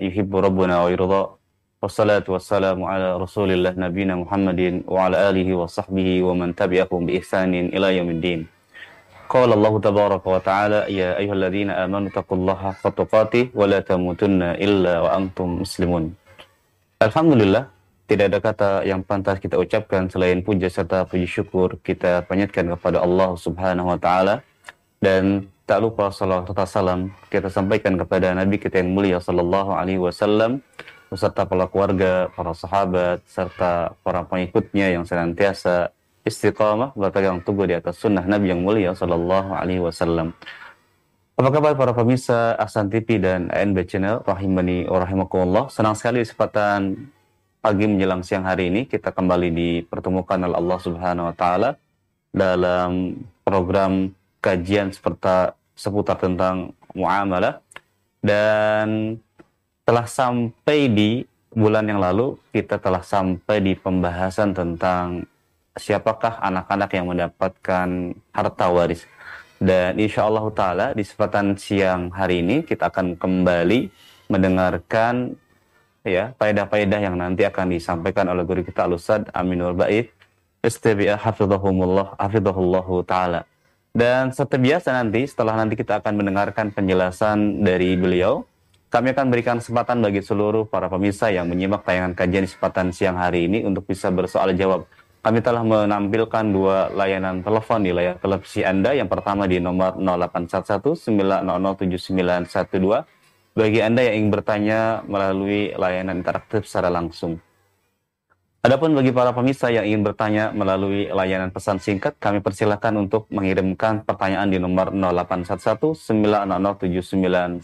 yuhibbu rabbuna wa yirda. Wassalatu wassalamu ala rasulillah nabina Muhammadin wa ala alihi wa sahbihi wa man tabi'ahum bi ihsanin ila yaumiddin. Qala Allah tabaraka wa ta'ala ya ayyuhalladzina amanu taqullaha haqqa tuqatih wa la tamutunna illa wa antum muslimun. Alhamdulillah tidak ada kata yang pantas kita ucapkan selain puja serta puji syukur kita panjatkan kepada Allah Subhanahu wa taala dan tak lupa salawat serta salam kita sampaikan kepada Nabi kita yang mulia sallallahu alaihi wasallam beserta para keluarga, para sahabat serta para pengikutnya yang senantiasa istiqamah berpegang teguh di atas sunnah Nabi yang mulia sallallahu alaihi wasallam. Apa kabar para pemirsa Ahsan TV dan ANB Channel rahimani wa rahimakumullah. Senang sekali kesempatan pagi menjelang siang hari ini kita kembali dipertemukan oleh Allah Subhanahu wa taala dalam program kajian seperti seputar tentang muamalah. Dan telah sampai di bulan yang lalu kita telah sampai di pembahasan tentang siapakah anak-anak yang mendapatkan harta waris. Dan insya Allah taala di kesempatan siang hari ini kita akan kembali mendengarkan ya faedah-faedah yang nanti akan disampaikan oleh guru kita Al-Ustaz Aminul Bait Istibi'ah hafizahumullah hafizahullahu taala dan seperti biasa nanti, setelah nanti kita akan mendengarkan penjelasan dari beliau, kami akan berikan kesempatan bagi seluruh para pemirsa yang menyimak tayangan kajian kesempatan siang hari ini untuk bisa bersoal jawab. Kami telah menampilkan dua layanan telepon di layar televisi Anda. Yang pertama di nomor 0811 9007912 bagi Anda yang ingin bertanya melalui layanan interaktif secara langsung. Adapun bagi para pemirsa yang ingin bertanya melalui layanan pesan singkat, kami persilahkan untuk mengirimkan pertanyaan di nomor 0811 9007913.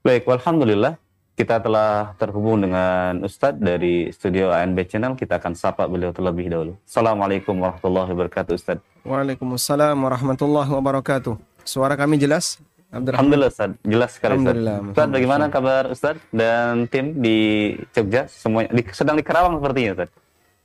Baik, Alhamdulillah kita telah terhubung dengan Ustadz dari studio ANB Channel. Kita akan sapa beliau terlebih dahulu. Assalamualaikum warahmatullahi wabarakatuh Ustadz. Waalaikumsalam warahmatullahi wabarakatuh. Suara kami jelas? Alhamdulillah Ustaz, jelas sekali Ustaz. Ustaz, bagaimana kabar Ustaz dan tim di Jogja? Semuanya di, sedang di Kerawang sepertinya Ustaz.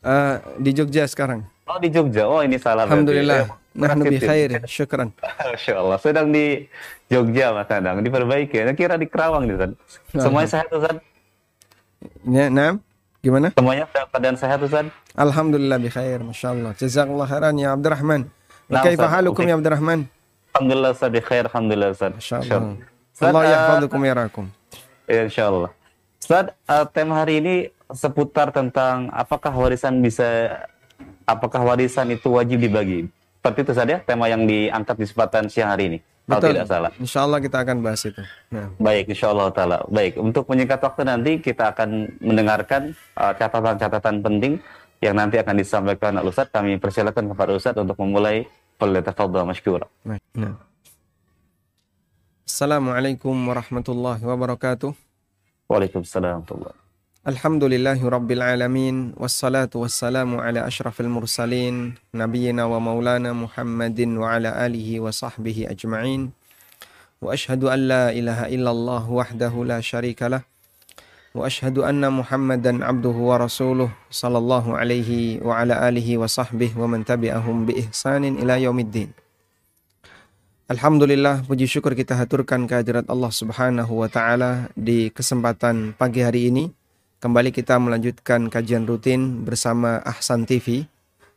Uh, di Jogja sekarang. Oh di Jogja, oh ini salah Alhamdulillah. berarti. Nahnu bi khair, syukran. Masya Allah, sedang di Jogja Mas Adang, diperbaiki. Saya kira di Kerawang nih Ustaz. Semuanya sehat Ustaz? Ya, nah, gimana? Semuanya dalam keadaan sehat Ustaz? Alhamdulillah bi khair, masyaallah. Jazakallah khairan ya Abdurrahman. Nah, kaifa halukum ya Abdurrahman? Alhamdulillah Ustaz, di khair, Alhamdulillah Ustaz. Masyaallah. Ustaz, Allah eh, yahfadukum ya rakum. Ya, insya Allah. Ustaz, eh, tema hari ini seputar tentang apakah warisan bisa, apakah warisan itu wajib dibagi? Seperti itu saja tema yang diangkat di kesempatan siang hari ini. Kalau tidak salah. Insyaallah kita akan bahas itu. Nah, Baik, insya Allah Ta'ala. Baik, untuk menyingkat waktu nanti kita akan mendengarkan eh, catatan-catatan penting yang nanti akan disampaikan Ustaz. Kami persilakan kepada Ustaz untuk memulai Falyatafadhal masykura. baik. Nah. Assalamualaikum warahmatullahi wabarakatuh. Waalaikumsalam warahmatullahi Alhamdulillahi Rabbil Alamin Wassalatu wassalamu ala ashrafil mursalin Nabiyina wa maulana Muhammadin wa ala alihi wa sahbihi ajma'in Wa ashhadu an la ilaha illallah wahdahu la syarika lah Wa abduhu wa rasuluh Sallallahu alaihi wa ala alihi wa sahbihi wa man tabi'ahum bi ihsanin ila yaumiddin Alhamdulillah puji syukur kita haturkan kehadirat Allah Subhanahu wa taala di kesempatan pagi hari ini Kembali kita melanjutkan kajian rutin bersama Ahsan TV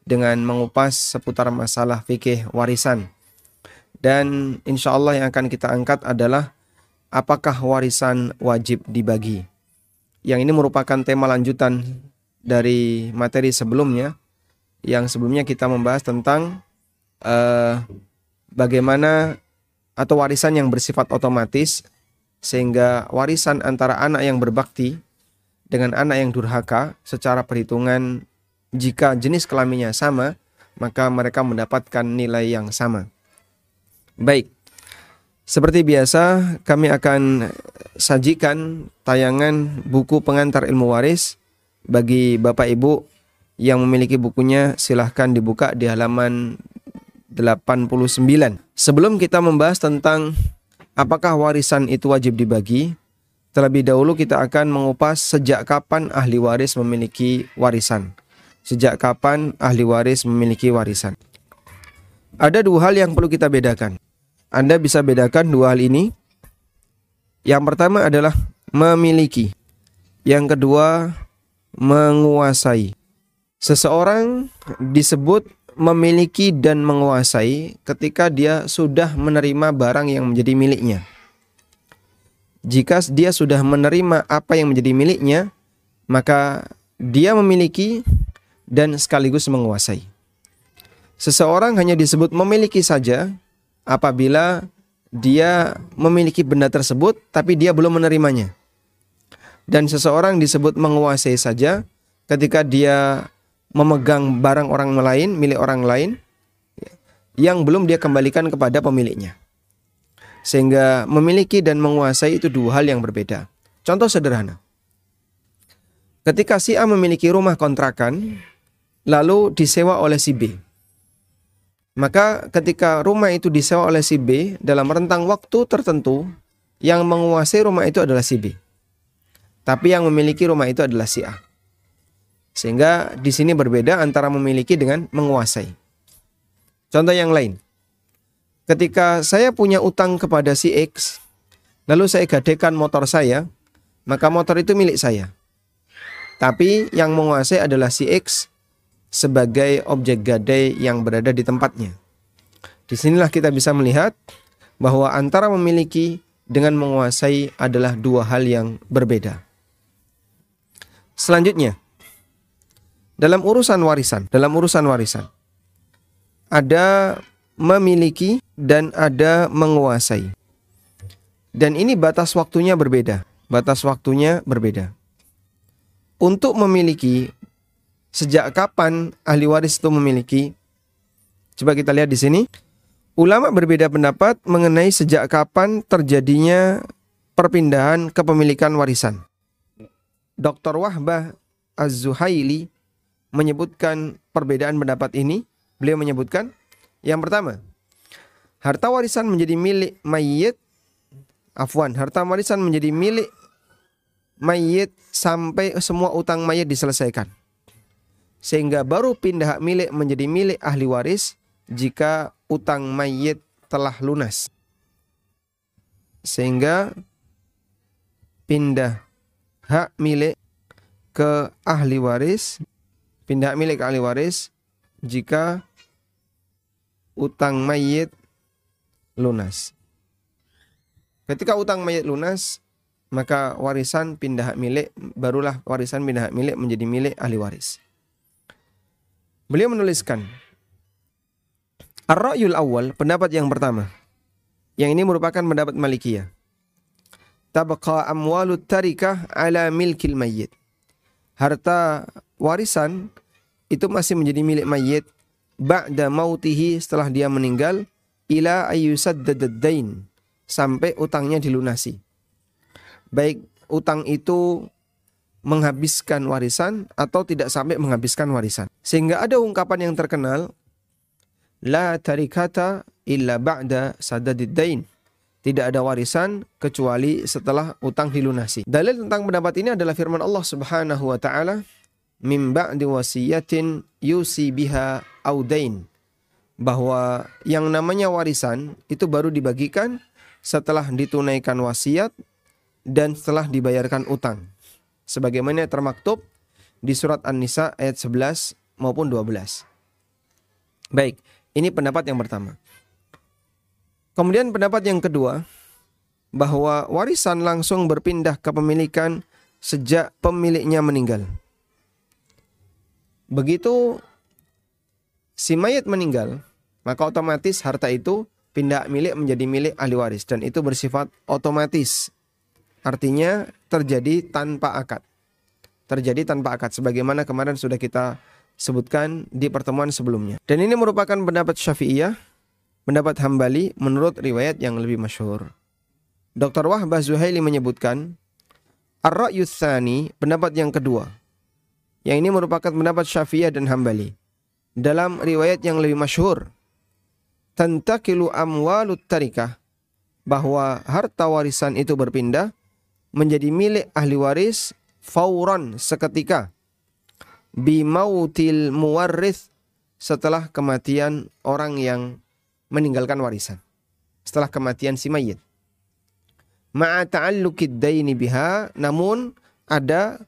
dengan mengupas seputar masalah fikih warisan. Dan insya Allah yang akan kita angkat adalah apakah warisan wajib dibagi. Yang ini merupakan tema lanjutan dari materi sebelumnya. Yang sebelumnya kita membahas tentang eh, bagaimana atau warisan yang bersifat otomatis sehingga warisan antara anak yang berbakti dengan anak yang durhaka secara perhitungan jika jenis kelaminnya sama maka mereka mendapatkan nilai yang sama. Baik. Seperti biasa kami akan sajikan tayangan buku pengantar ilmu waris bagi Bapak Ibu yang memiliki bukunya silahkan dibuka di halaman 89. Sebelum kita membahas tentang apakah warisan itu wajib dibagi, Terlebih dahulu kita akan mengupas sejak kapan ahli waris memiliki warisan. Sejak kapan ahli waris memiliki warisan. Ada dua hal yang perlu kita bedakan. Anda bisa bedakan dua hal ini Yang pertama adalah memiliki. Yang kedua menguasai. Seseorang disebut memiliki dan menguasai ketika dia sudah menerima barang yang menjadi miliknya. Jika dia sudah menerima apa yang menjadi miliknya, maka dia memiliki dan sekaligus menguasai. Seseorang hanya disebut memiliki saja apabila dia memiliki benda tersebut tapi dia belum menerimanya. Dan seseorang disebut menguasai saja ketika dia memegang barang orang lain, milik orang lain yang belum dia kembalikan kepada pemiliknya. Sehingga memiliki dan menguasai itu dua hal yang berbeda. Contoh sederhana. Ketika si A memiliki rumah kontrakan, lalu disewa oleh si B. Maka ketika rumah itu disewa oleh si B dalam rentang waktu tertentu, yang menguasai rumah itu adalah si B. Tapi yang memiliki rumah itu adalah si A. Sehingga di sini berbeda antara memiliki dengan menguasai. Contoh yang lain. Ketika saya punya utang kepada si X, lalu saya gadekan motor saya, maka motor itu milik saya. Tapi yang menguasai adalah si X sebagai objek gadai yang berada di tempatnya. Di sinilah kita bisa melihat bahwa antara memiliki dengan menguasai adalah dua hal yang berbeda. Selanjutnya, dalam urusan warisan, dalam urusan warisan ada memiliki dan ada menguasai. Dan ini batas waktunya berbeda. Batas waktunya berbeda. Untuk memiliki sejak kapan ahli waris itu memiliki? Coba kita lihat di sini. Ulama berbeda pendapat mengenai sejak kapan terjadinya perpindahan kepemilikan warisan. Dr. Wahbah Az-Zuhaili menyebutkan perbedaan pendapat ini. Beliau menyebutkan yang pertama, harta warisan menjadi milik mayit afwan, harta warisan menjadi milik mayit sampai semua utang mayit diselesaikan. Sehingga baru pindah hak milik menjadi milik ahli waris jika utang mayit telah lunas. Sehingga pindah hak milik ke ahli waris pindah milik ahli waris jika utang mayit lunas. Ketika utang mayit lunas, maka warisan pindah hak milik, barulah warisan pindah hak milik menjadi milik ahli waris. Beliau menuliskan, Ar-Ra'yul awal, pendapat yang pertama. Yang ini merupakan pendapat Malikiyah. Tabqa amwalut tarikah ala milkil mayyit. Harta warisan itu masih menjadi milik mayit ba'da mautihi setelah dia meninggal ila ayyusaddadain sampai utangnya dilunasi. Baik utang itu menghabiskan warisan atau tidak sampai menghabiskan warisan. Sehingga ada ungkapan yang terkenal la tarikata illa ba'da sadadidain. Tidak ada warisan kecuali setelah utang dilunasi. Dalil tentang pendapat ini adalah firman Allah Subhanahu wa taala mim ba'di wasiyatin yusi biha audain bahwa yang namanya warisan itu baru dibagikan setelah ditunaikan wasiat dan setelah dibayarkan utang sebagaimana termaktub di surat An-Nisa ayat 11 maupun 12. Baik, ini pendapat yang pertama. Kemudian pendapat yang kedua bahwa warisan langsung berpindah ke pemilikan sejak pemiliknya meninggal. Begitu si mayat meninggal, maka otomatis harta itu pindah milik menjadi milik ahli waris dan itu bersifat otomatis. Artinya terjadi tanpa akad. Terjadi tanpa akad sebagaimana kemarin sudah kita sebutkan di pertemuan sebelumnya. Dan ini merupakan pendapat Syafi'iyah, pendapat Hambali menurut riwayat yang lebih masyhur. Dr. Wahbah Zuhaili menyebutkan Ar-Ra'yu pendapat yang kedua, yang ini merupakan pendapat Syafi'iyah dan Hambali. Dalam riwayat yang lebih masyhur, tantakilu amwalut tarikah bahwa harta warisan itu berpindah menjadi milik ahli waris fauran seketika bimautil muwarrith setelah kematian orang yang meninggalkan warisan. Setelah kematian si mayit. ma'a ta'alluqid daini biha namun ada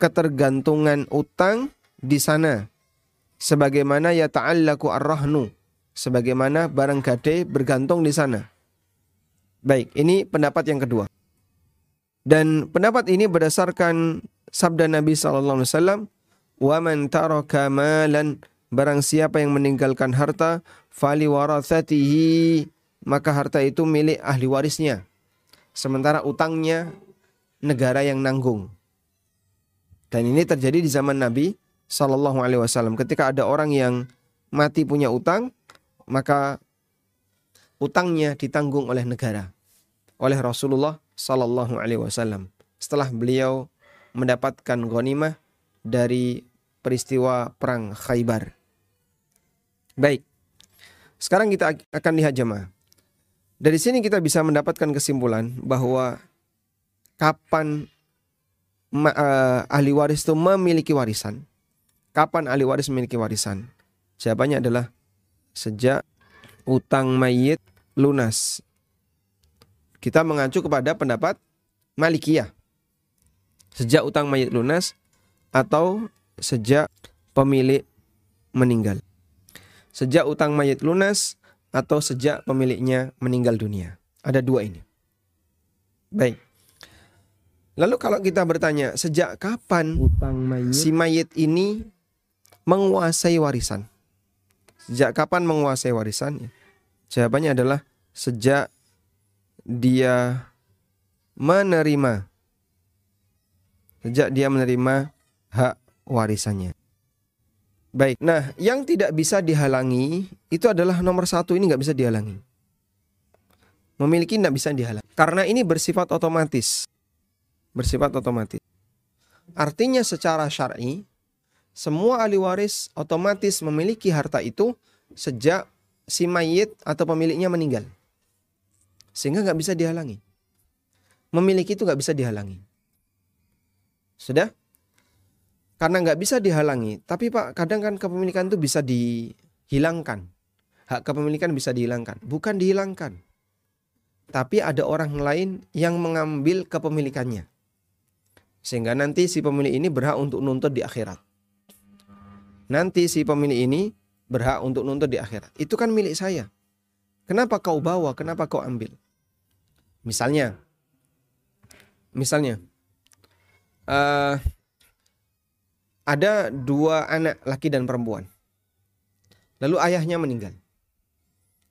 ketergantungan utang di sana sebagaimana ya ta'allaku ar-rahnu sebagaimana barang gade bergantung di sana. Baik, ini pendapat yang kedua. Dan pendapat ini berdasarkan sabda Nabi sallallahu alaihi wasallam, "Wa man taraka malan barang siapa yang meninggalkan harta, fali warathatihi, maka harta itu milik ahli warisnya." Sementara utangnya negara yang nanggung. Dan ini terjadi di zaman Nabi Sallallahu Alaihi Wasallam. Ketika ada orang yang mati punya utang, maka utangnya ditanggung oleh negara, oleh Rasulullah Sallallahu Alaihi Wasallam. Setelah beliau mendapatkan ghanimah dari peristiwa perang Khaybar. Baik, sekarang kita akan lihat jemaah. Dari sini kita bisa mendapatkan kesimpulan bahwa kapan uh, ahli waris itu memiliki warisan. Kapan ahli waris memiliki warisan? Jawabannya adalah sejak utang mayit lunas. Kita mengacu kepada pendapat Malikiyah. Sejak utang mayit lunas atau sejak pemilik meninggal. Sejak utang mayit lunas atau sejak pemiliknya meninggal dunia. Ada dua ini. Baik. Lalu kalau kita bertanya, sejak kapan utang mayit. si mayit ini menguasai warisan? Sejak kapan menguasai warisan? Jawabannya adalah sejak dia menerima sejak dia menerima hak warisannya. Baik, nah yang tidak bisa dihalangi itu adalah nomor satu ini nggak bisa dihalangi. Memiliki nggak bisa dihalangi. Karena ini bersifat otomatis. Bersifat otomatis. Artinya secara syar'i semua ahli waris otomatis memiliki harta itu sejak si mayit atau pemiliknya meninggal. Sehingga nggak bisa dihalangi. Memiliki itu nggak bisa dihalangi. Sudah? Karena nggak bisa dihalangi. Tapi Pak, kadang kan kepemilikan itu bisa dihilangkan. Hak kepemilikan bisa dihilangkan. Bukan dihilangkan. Tapi ada orang lain yang mengambil kepemilikannya. Sehingga nanti si pemilik ini berhak untuk nuntut di akhirat. Nanti si pemilik ini berhak untuk nuntut di akhirat. Itu kan milik saya. Kenapa kau bawa? Kenapa kau ambil? Misalnya, misalnya, uh, ada dua anak laki dan perempuan. Lalu ayahnya meninggal.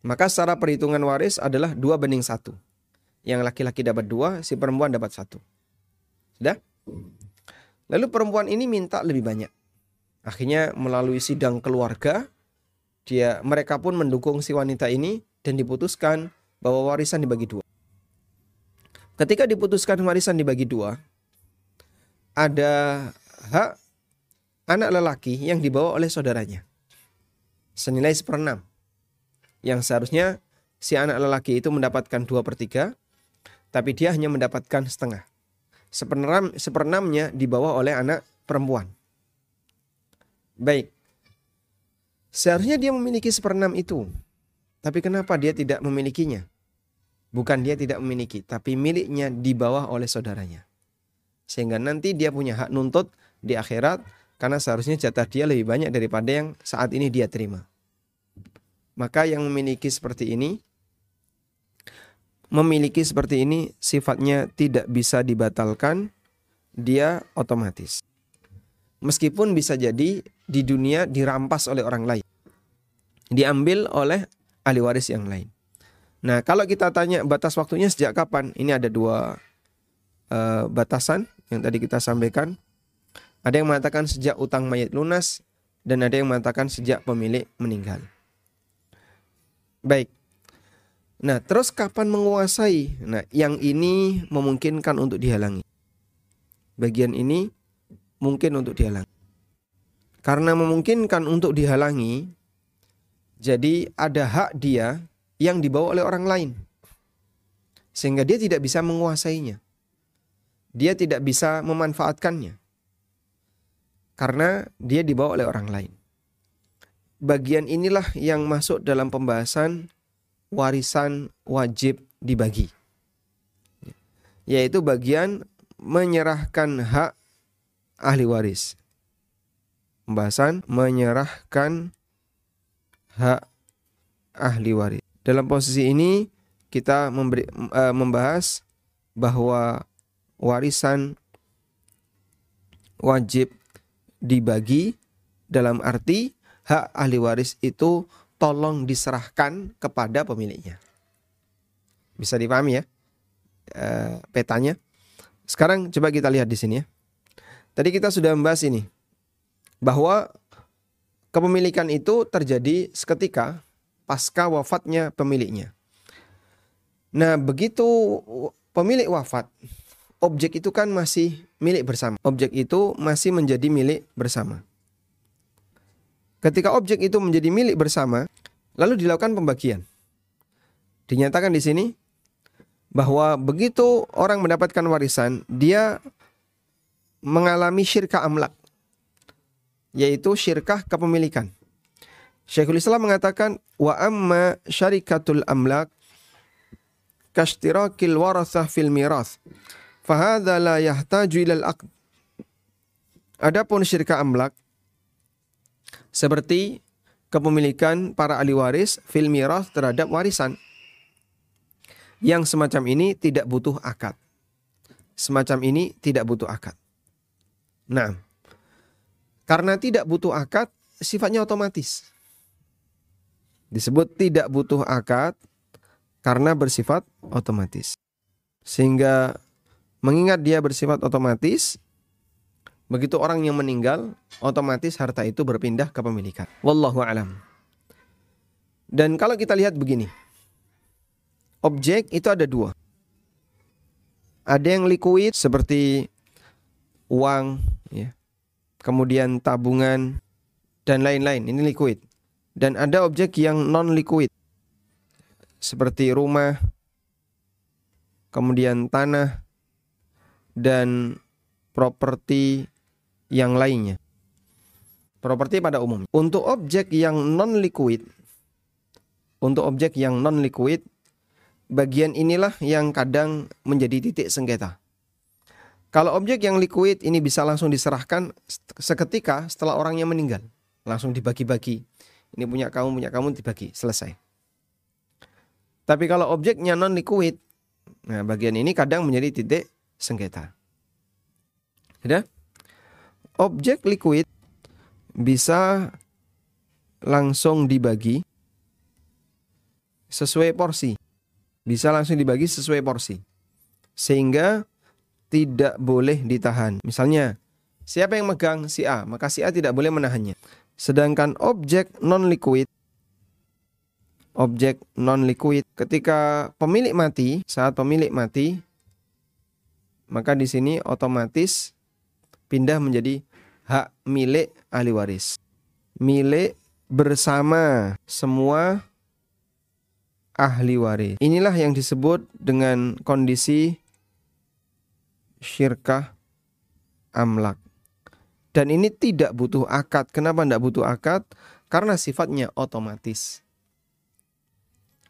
Maka secara perhitungan waris adalah dua banding satu. Yang laki-laki dapat dua, si perempuan dapat satu. Sudah? Lalu perempuan ini minta lebih banyak. Akhirnya melalui sidang keluarga, dia mereka pun mendukung si wanita ini dan diputuskan bahwa warisan dibagi dua. Ketika diputuskan warisan dibagi dua, ada hak anak lelaki yang dibawa oleh saudaranya. Senilai seperenam. Yang seharusnya si anak lelaki itu mendapatkan dua per tiga, tapi dia hanya mendapatkan setengah. Seperenam, seperenamnya dibawa oleh anak perempuan. Baik. Seharusnya dia memiliki seperenam itu. Tapi kenapa dia tidak memilikinya? Bukan dia tidak memiliki, tapi miliknya dibawa oleh saudaranya. Sehingga nanti dia punya hak nuntut di akhirat karena seharusnya jatah dia lebih banyak daripada yang saat ini dia terima. Maka yang memiliki seperti ini memiliki seperti ini sifatnya tidak bisa dibatalkan, dia otomatis. Meskipun bisa jadi di dunia dirampas oleh orang lain. Diambil oleh ahli waris yang lain. Nah, kalau kita tanya batas waktunya sejak kapan? Ini ada dua uh, batasan yang tadi kita sampaikan. Ada yang mengatakan sejak utang mayat lunas dan ada yang mengatakan sejak pemilik meninggal. Baik. Nah, terus kapan menguasai? Nah, yang ini memungkinkan untuk dihalangi. Bagian ini mungkin untuk dihalangi. Karena memungkinkan untuk dihalangi, jadi ada hak dia yang dibawa oleh orang lain. Sehingga dia tidak bisa menguasainya. Dia tidak bisa memanfaatkannya karena dia dibawa oleh orang lain. Bagian inilah yang masuk dalam pembahasan warisan wajib dibagi. yaitu bagian menyerahkan hak ahli waris. Pembahasan menyerahkan hak ahli waris. Dalam posisi ini kita memberi, uh, membahas bahwa warisan wajib dibagi dalam arti hak ahli waris itu tolong diserahkan kepada pemiliknya. Bisa dipahami ya uh, petanya. Sekarang coba kita lihat di sini ya. Tadi kita sudah membahas ini bahwa kepemilikan itu terjadi seketika pasca wafatnya pemiliknya. Nah, begitu pemilik wafat, objek itu kan masih milik bersama. Objek itu masih menjadi milik bersama. Ketika objek itu menjadi milik bersama, lalu dilakukan pembagian. Dinyatakan di sini bahwa begitu orang mendapatkan warisan, dia mengalami syirka amlak, yaitu syirkah kepemilikan. Syekhul Islam mengatakan wa amma syarikatul amlak kashtirakil warathah fil mirath fahadha la yahtaju ilal aqd. Adapun syirka amlak seperti kepemilikan para ahli waris fil mirath terhadap warisan yang semacam ini tidak butuh akad. Semacam ini tidak butuh akad. Nah, karena tidak butuh akad, sifatnya otomatis. Disebut tidak butuh akad karena bersifat otomatis. Sehingga Mengingat dia bersifat otomatis, begitu orang yang meninggal, otomatis harta itu berpindah ke pemilikan. Wallahu alam. Dan kalau kita lihat begini, objek itu ada dua. Ada yang liquid seperti uang, ya. kemudian tabungan dan lain-lain. Ini liquid. Dan ada objek yang non liquid seperti rumah, kemudian tanah, dan properti yang lainnya. Properti pada umum. Untuk objek yang non liquid, untuk objek yang non liquid, bagian inilah yang kadang menjadi titik sengketa. Kalau objek yang liquid ini bisa langsung diserahkan seketika setelah orangnya meninggal, langsung dibagi-bagi. Ini punya kamu, punya kamu dibagi, selesai. Tapi kalau objeknya non liquid, nah bagian ini kadang menjadi titik sengketa. Ya. Objek liquid bisa langsung dibagi sesuai porsi. Bisa langsung dibagi sesuai porsi. Sehingga tidak boleh ditahan. Misalnya, siapa yang megang si A, maka si A tidak boleh menahannya. Sedangkan objek non liquid objek non liquid ketika pemilik mati, saat pemilik mati, maka di sini otomatis pindah menjadi hak milik ahli waris. Milik bersama semua ahli waris. Inilah yang disebut dengan kondisi syirkah amlak. Dan ini tidak butuh akad. Kenapa tidak butuh akad? Karena sifatnya otomatis.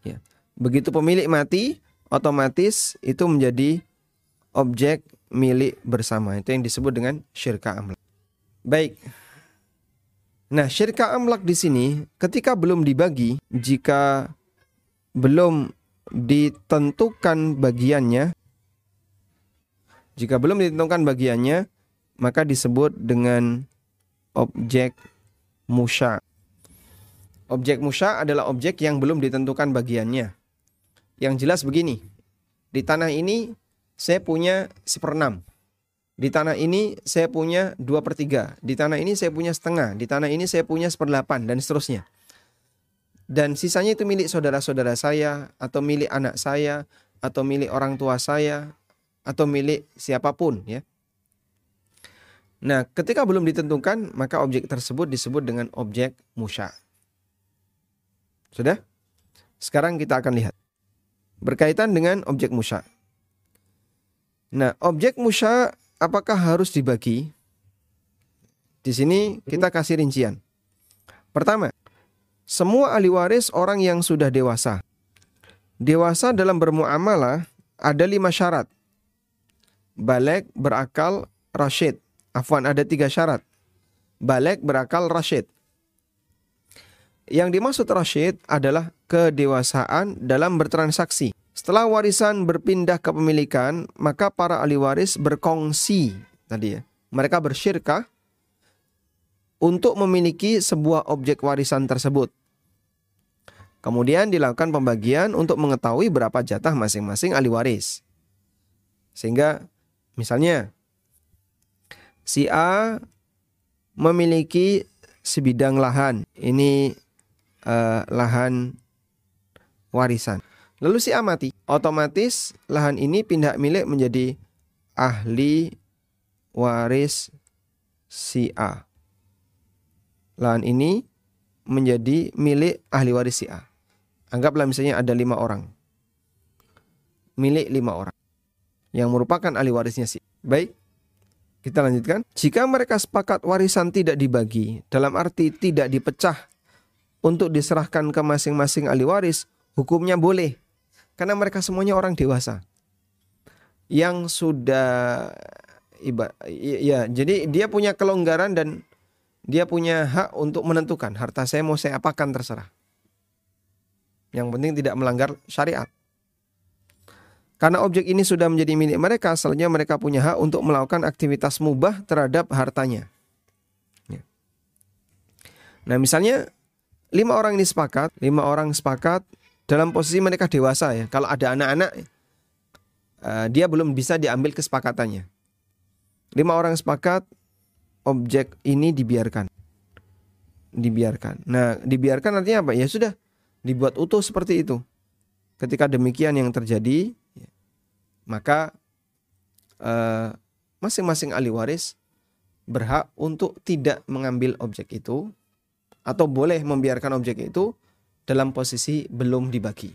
Ya. Begitu pemilik mati, otomatis itu menjadi objek milik bersama. Itu yang disebut dengan syirka amlak. Baik. Nah, syirka amlak di sini ketika belum dibagi, jika belum ditentukan bagiannya, jika belum ditentukan bagiannya, maka disebut dengan objek musya. Objek musya adalah objek yang belum ditentukan bagiannya. Yang jelas begini, di tanah ini saya punya seperenam. Di tanah ini saya punya dua per tiga. Di tanah ini saya punya setengah. Di tanah ini saya punya seperdelapan dan seterusnya. Dan sisanya itu milik saudara-saudara saya atau milik anak saya atau milik orang tua saya atau milik siapa pun ya. Nah, ketika belum ditentukan, maka objek tersebut disebut dengan objek musya. Sudah? Sekarang kita akan lihat. Berkaitan dengan objek musya. Nah, objek musya apakah harus dibagi? Di sini kita kasih rincian. Pertama, semua ahli waris orang yang sudah dewasa. Dewasa dalam bermuamalah ada lima syarat. balik, berakal, rasyid. Afwan, ada tiga syarat. Balik, berakal, rasyid. Yang dimaksud rasyid adalah kedewasaan dalam bertransaksi. Setelah warisan berpindah ke pemilikan, maka para ahli waris berkongsi tadi ya. Mereka bersyirkah untuk memiliki sebuah objek warisan tersebut. Kemudian dilakukan pembagian untuk mengetahui berapa jatah masing-masing ahli waris. Sehingga misalnya si A memiliki sebidang lahan. Ini uh, lahan warisan. Lalu si A mati. Otomatis lahan ini pindah milik menjadi ahli waris si A lahan ini menjadi milik ahli waris si A. Anggaplah misalnya ada lima orang. Milik lima orang. Yang merupakan ahli warisnya si A. Baik, kita lanjutkan. Jika mereka sepakat warisan tidak dibagi, dalam arti tidak dipecah untuk diserahkan ke masing-masing ahli waris, hukumnya boleh. Karena mereka semuanya orang dewasa. Yang sudah iba, ya, jadi dia punya kelonggaran dan dia punya hak untuk menentukan harta saya mau saya apakan terserah. Yang penting tidak melanggar syariat. Karena objek ini sudah menjadi milik mereka, selanjutnya mereka punya hak untuk melakukan aktivitas mubah terhadap hartanya. Ya. Nah misalnya lima orang ini sepakat, lima orang sepakat dalam posisi mereka dewasa ya. Kalau ada anak-anak, uh, dia belum bisa diambil kesepakatannya. Lima orang sepakat objek ini dibiarkan. Dibiarkan. Nah, dibiarkan artinya apa? Ya sudah, dibuat utuh seperti itu. Ketika demikian yang terjadi, maka eh, masing-masing ahli waris berhak untuk tidak mengambil objek itu atau boleh membiarkan objek itu dalam posisi belum dibagi.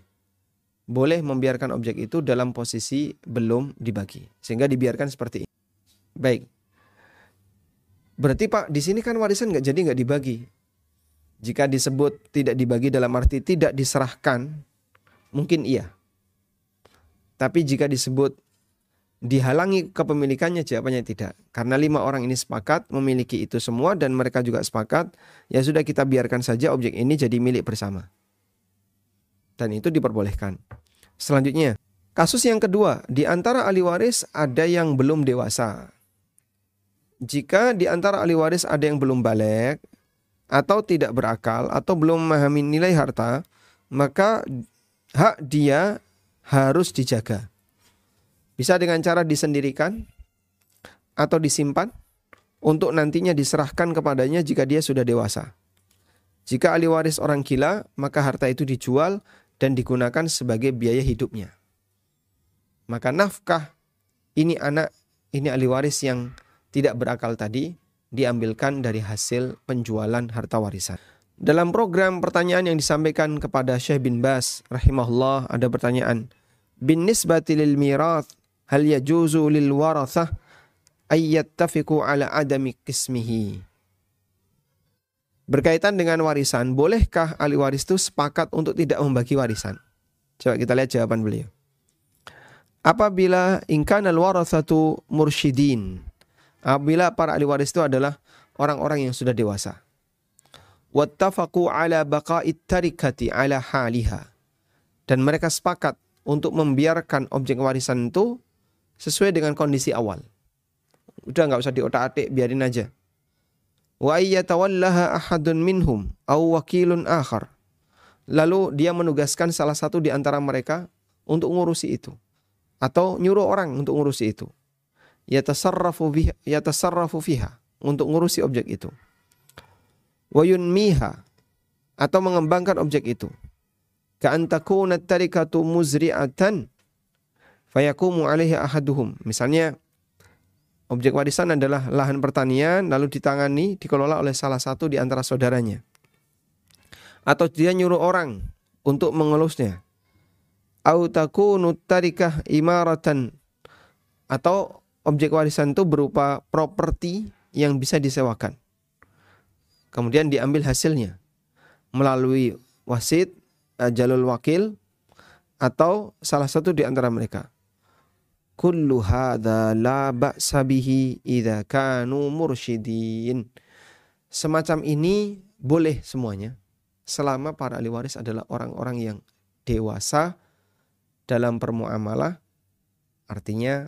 Boleh membiarkan objek itu dalam posisi belum dibagi. Sehingga dibiarkan seperti ini. Baik. Berarti Pak, di sini kan warisan nggak jadi nggak dibagi. Jika disebut tidak dibagi dalam arti tidak diserahkan, mungkin iya. Tapi jika disebut dihalangi kepemilikannya, jawabannya tidak. Karena lima orang ini sepakat memiliki itu semua dan mereka juga sepakat, ya sudah kita biarkan saja objek ini jadi milik bersama. Dan itu diperbolehkan. Selanjutnya, kasus yang kedua, di antara ahli waris ada yang belum dewasa jika di antara ahli waris ada yang belum balik atau tidak berakal atau belum memahami nilai harta, maka hak dia harus dijaga. Bisa dengan cara disendirikan atau disimpan untuk nantinya diserahkan kepadanya jika dia sudah dewasa. Jika ahli waris orang gila, maka harta itu dijual dan digunakan sebagai biaya hidupnya. Maka nafkah ini anak, ini ahli waris yang tidak berakal tadi diambilkan dari hasil penjualan harta warisan. Dalam program pertanyaan yang disampaikan kepada Syekh bin Bas rahimahullah ada pertanyaan bin nisbati lil mirath hal yajuzu yattafiqu ala adami qismihi Berkaitan dengan warisan, bolehkah ahli waris itu sepakat untuk tidak membagi warisan? Coba kita lihat jawaban beliau. Apabila ingkana al-warathatu mursyidin, Apabila para ahli waris itu adalah orang-orang yang sudah dewasa. Wattafaqu ala baqa'it tarikati ala haliha. Dan mereka sepakat untuk membiarkan objek warisan itu sesuai dengan kondisi awal. Udah nggak usah diotak-atik, biarin aja. Wa ayyatawallaha ahadun minhum aw wakilun akhar. Lalu dia menugaskan salah satu di antara mereka untuk ngurusi itu. Atau nyuruh orang untuk ngurusi itu yatasarrafu biha yatasarrafu fiha untuk ngurusi objek itu. Wa yunmiha atau mengembangkan objek itu. Ka'an takuna tarikatu muzri'atan fayakumu alaihi. Misalnya objek warisan adalah lahan pertanian lalu ditangani dikelola oleh salah satu di antara saudaranya. Atau dia nyuruh orang untuk mengelusnya. Au takunu tarikah imaratan atau objek warisan itu berupa properti yang bisa disewakan. Kemudian diambil hasilnya melalui wasit, eh, jalur wakil, atau salah satu di antara mereka. kullu hadza la ba'sa bihi idza kanu mursyidin. Semacam ini boleh semuanya selama para ahli waris adalah orang-orang yang dewasa dalam permuamalah artinya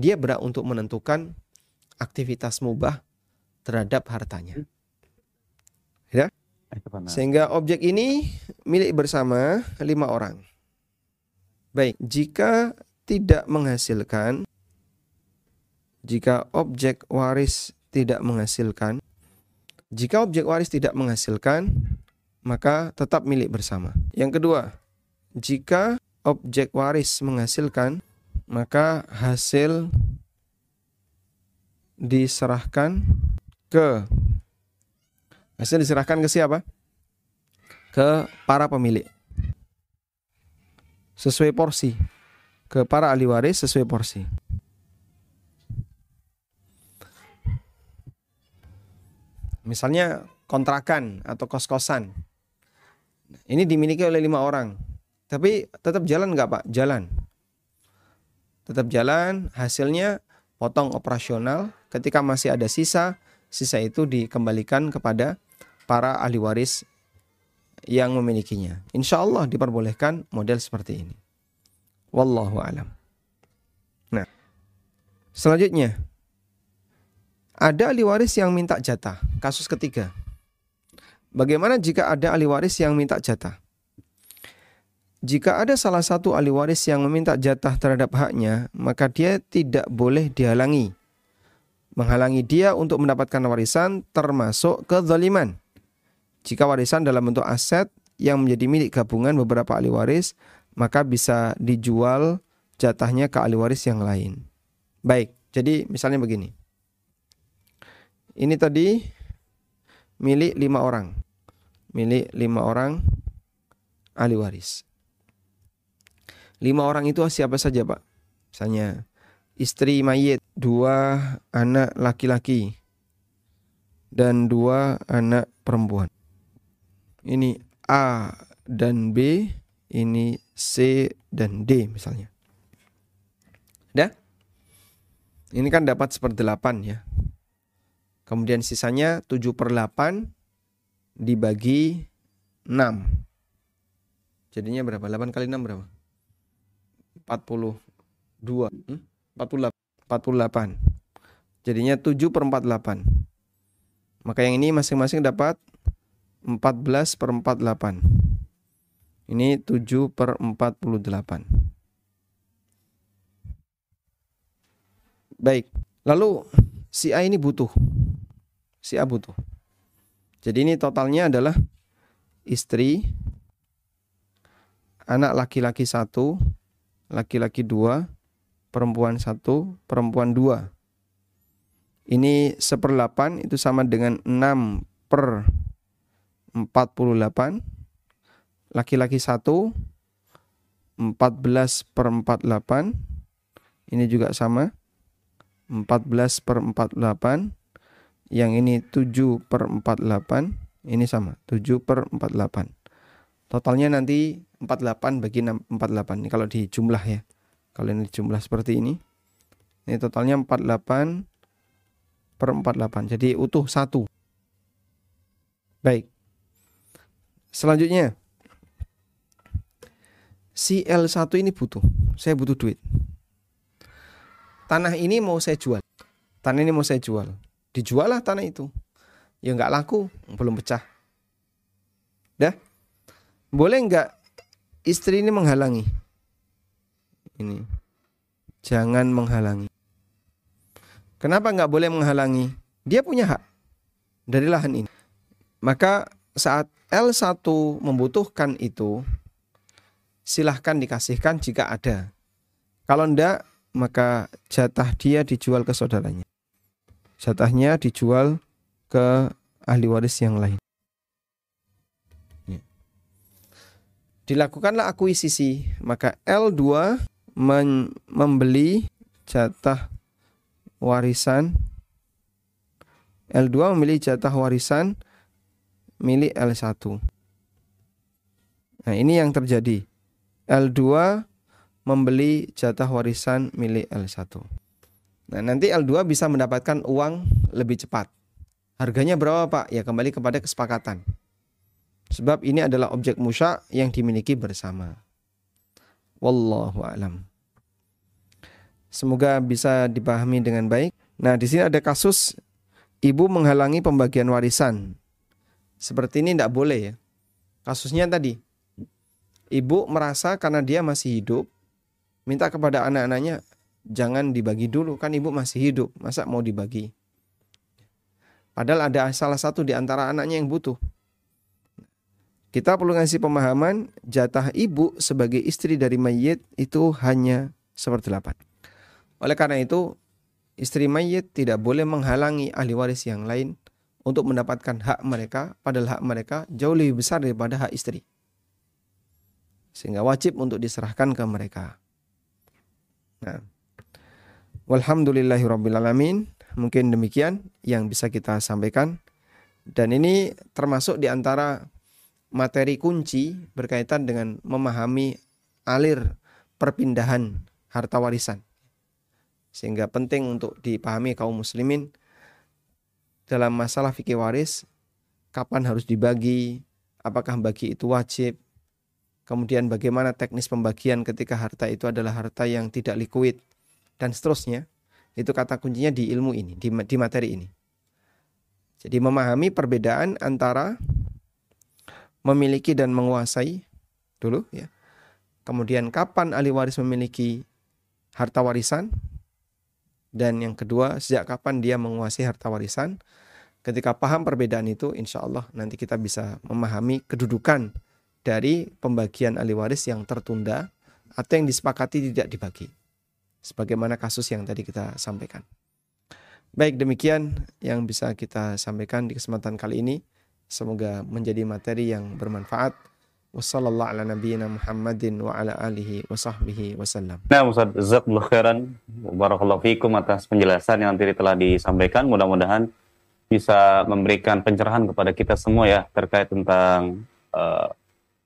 dia berhak untuk menentukan aktivitas mubah terhadap hartanya. Ya? Sehingga objek ini milik bersama lima orang. Baik, jika tidak menghasilkan, jika objek waris tidak menghasilkan, jika objek waris tidak menghasilkan, maka tetap milik bersama. Yang kedua, jika objek waris menghasilkan, maka hasil diserahkan ke hasil diserahkan ke siapa? Ke para pemilik. Sesuai porsi. Ke para ahli waris sesuai porsi. Misalnya kontrakan atau kos-kosan. Ini dimiliki oleh lima orang. Tapi tetap jalan nggak Pak? Jalan. Tetap jalan, hasilnya potong operasional. Ketika masih ada sisa, sisa itu dikembalikan kepada para ahli waris yang memilikinya. Insya Allah diperbolehkan model seperti ini. Wallahu alam. Nah, selanjutnya ada ahli waris yang minta jatah. Kasus ketiga. Bagaimana jika ada ahli waris yang minta jatah? Jika ada salah satu ahli waris yang meminta jatah terhadap haknya, maka dia tidak boleh dihalangi. Menghalangi dia untuk mendapatkan warisan termasuk kezaliman. Jika warisan dalam bentuk aset yang menjadi milik gabungan beberapa ahli waris, maka bisa dijual jatahnya ke ahli waris yang lain. Baik, jadi misalnya begini. Ini tadi milik lima orang. Milik lima orang ahli waris. Lima orang itu siapa saja Pak? Misalnya istri mayit, dua anak laki-laki, dan dua anak perempuan. Ini A dan B, ini C dan D misalnya. Dah? Ini kan dapat seperdelapan ya. Kemudian sisanya 7 per 8 dibagi 6. Jadinya berapa? 8 kali 6 berapa? 42. Hmm? 48. 48. Jadinya 7 per 48. Maka yang ini masing-masing dapat 14 per 48. Ini 7 per 48. Baik. Lalu si A ini butuh si A butuh. Jadi ini totalnya adalah istri, anak laki-laki satu, laki-laki dua, perempuan satu, perempuan dua. Ini seperdelapan itu sama dengan 6 per 48. Laki-laki satu, 14 per 48. Ini juga sama. 14 per 48 yang ini 7 per 48 ini sama 7 per 48 totalnya nanti 48 bagi 48 ini kalau di jumlah ya kalau ini jumlah seperti ini ini totalnya 48 per 48 jadi utuh satu baik selanjutnya si L1 ini butuh saya butuh duit tanah ini mau saya jual tanah ini mau saya jual dijual lah tanah itu. Ya nggak laku, belum pecah. Dah, boleh nggak istri ini menghalangi? Ini, jangan menghalangi. Kenapa nggak boleh menghalangi? Dia punya hak dari lahan ini. Maka saat L1 membutuhkan itu, silahkan dikasihkan jika ada. Kalau enggak, maka jatah dia dijual ke saudaranya jatahnya dijual ke ahli waris yang lain. Ya. Dilakukanlah akuisisi, maka L2 membeli jatah warisan L2 memilih jatah warisan milik L1. Nah, ini yang terjadi. L2 membeli jatah warisan milik L1. Nah, nanti L2 bisa mendapatkan uang lebih cepat. Harganya berapa, Pak? Ya kembali kepada kesepakatan. Sebab ini adalah objek musya yang dimiliki bersama. Wallahu alam. Semoga bisa dipahami dengan baik. Nah, di sini ada kasus ibu menghalangi pembagian warisan. Seperti ini tidak boleh ya. Kasusnya tadi, ibu merasa karena dia masih hidup, minta kepada anak-anaknya jangan dibagi dulu kan ibu masih hidup, masa mau dibagi? Padahal ada salah satu di antara anaknya yang butuh. Kita perlu ngasih pemahaman jatah ibu sebagai istri dari mayit itu hanya seperti-delapan. Oleh karena itu, istri mayit tidak boleh menghalangi ahli waris yang lain untuk mendapatkan hak mereka, padahal hak mereka jauh lebih besar daripada hak istri. Sehingga wajib untuk diserahkan ke mereka. Nah, walhamdulillahirrabbilalamin. Mungkin demikian yang bisa kita sampaikan. Dan ini termasuk di antara materi kunci berkaitan dengan memahami alir perpindahan harta warisan. Sehingga penting untuk dipahami kaum muslimin dalam masalah fikih waris kapan harus dibagi, apakah bagi itu wajib, kemudian bagaimana teknis pembagian ketika harta itu adalah harta yang tidak likuid dan seterusnya. Itu kata kuncinya di ilmu ini, di, di materi ini. Jadi memahami perbedaan antara memiliki dan menguasai dulu ya. Kemudian kapan ahli waris memiliki harta warisan dan yang kedua, sejak kapan dia menguasai harta warisan. Ketika paham perbedaan itu, insya Allah nanti kita bisa memahami kedudukan dari pembagian ahli waris yang tertunda atau yang disepakati tidak dibagi. Sebagaimana kasus yang tadi kita sampaikan. Baik demikian yang bisa kita sampaikan di kesempatan kali ini. Semoga menjadi materi yang bermanfaat. Wassalamualaikum ala nabiyyina Muhammadin wa ala alihi wa sahbihi wasallam. Nah, Ustaz khairan. Barakallahu fikum atas penjelasan yang tadi telah disampaikan. Mudah-mudahan bisa memberikan pencerahan kepada kita semua ya terkait tentang uh,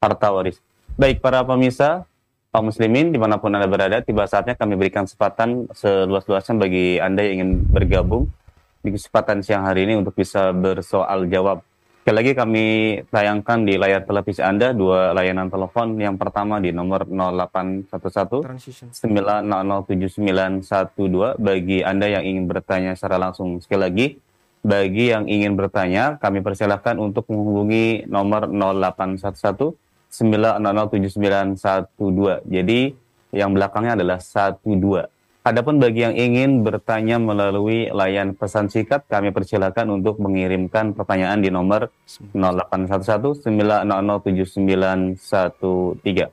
harta waris. Baik para pemirsa, kaum muslimin di mana pun anda berada, tiba saatnya kami berikan kesempatan seluas-luasnya bagi anda yang ingin bergabung di kesempatan siang hari ini untuk bisa bersoal jawab Sekali lagi kami tayangkan di layar televisi Anda dua layanan telepon. Yang pertama di nomor 0811 9007912 bagi Anda yang ingin bertanya secara langsung. Sekali lagi, bagi yang ingin bertanya, kami persilahkan untuk menghubungi nomor 0811 9007912. Jadi yang belakangnya adalah 12. Adapun bagi yang ingin bertanya melalui layan pesan singkat, kami persilakan untuk mengirimkan pertanyaan di nomor 0811 9007913.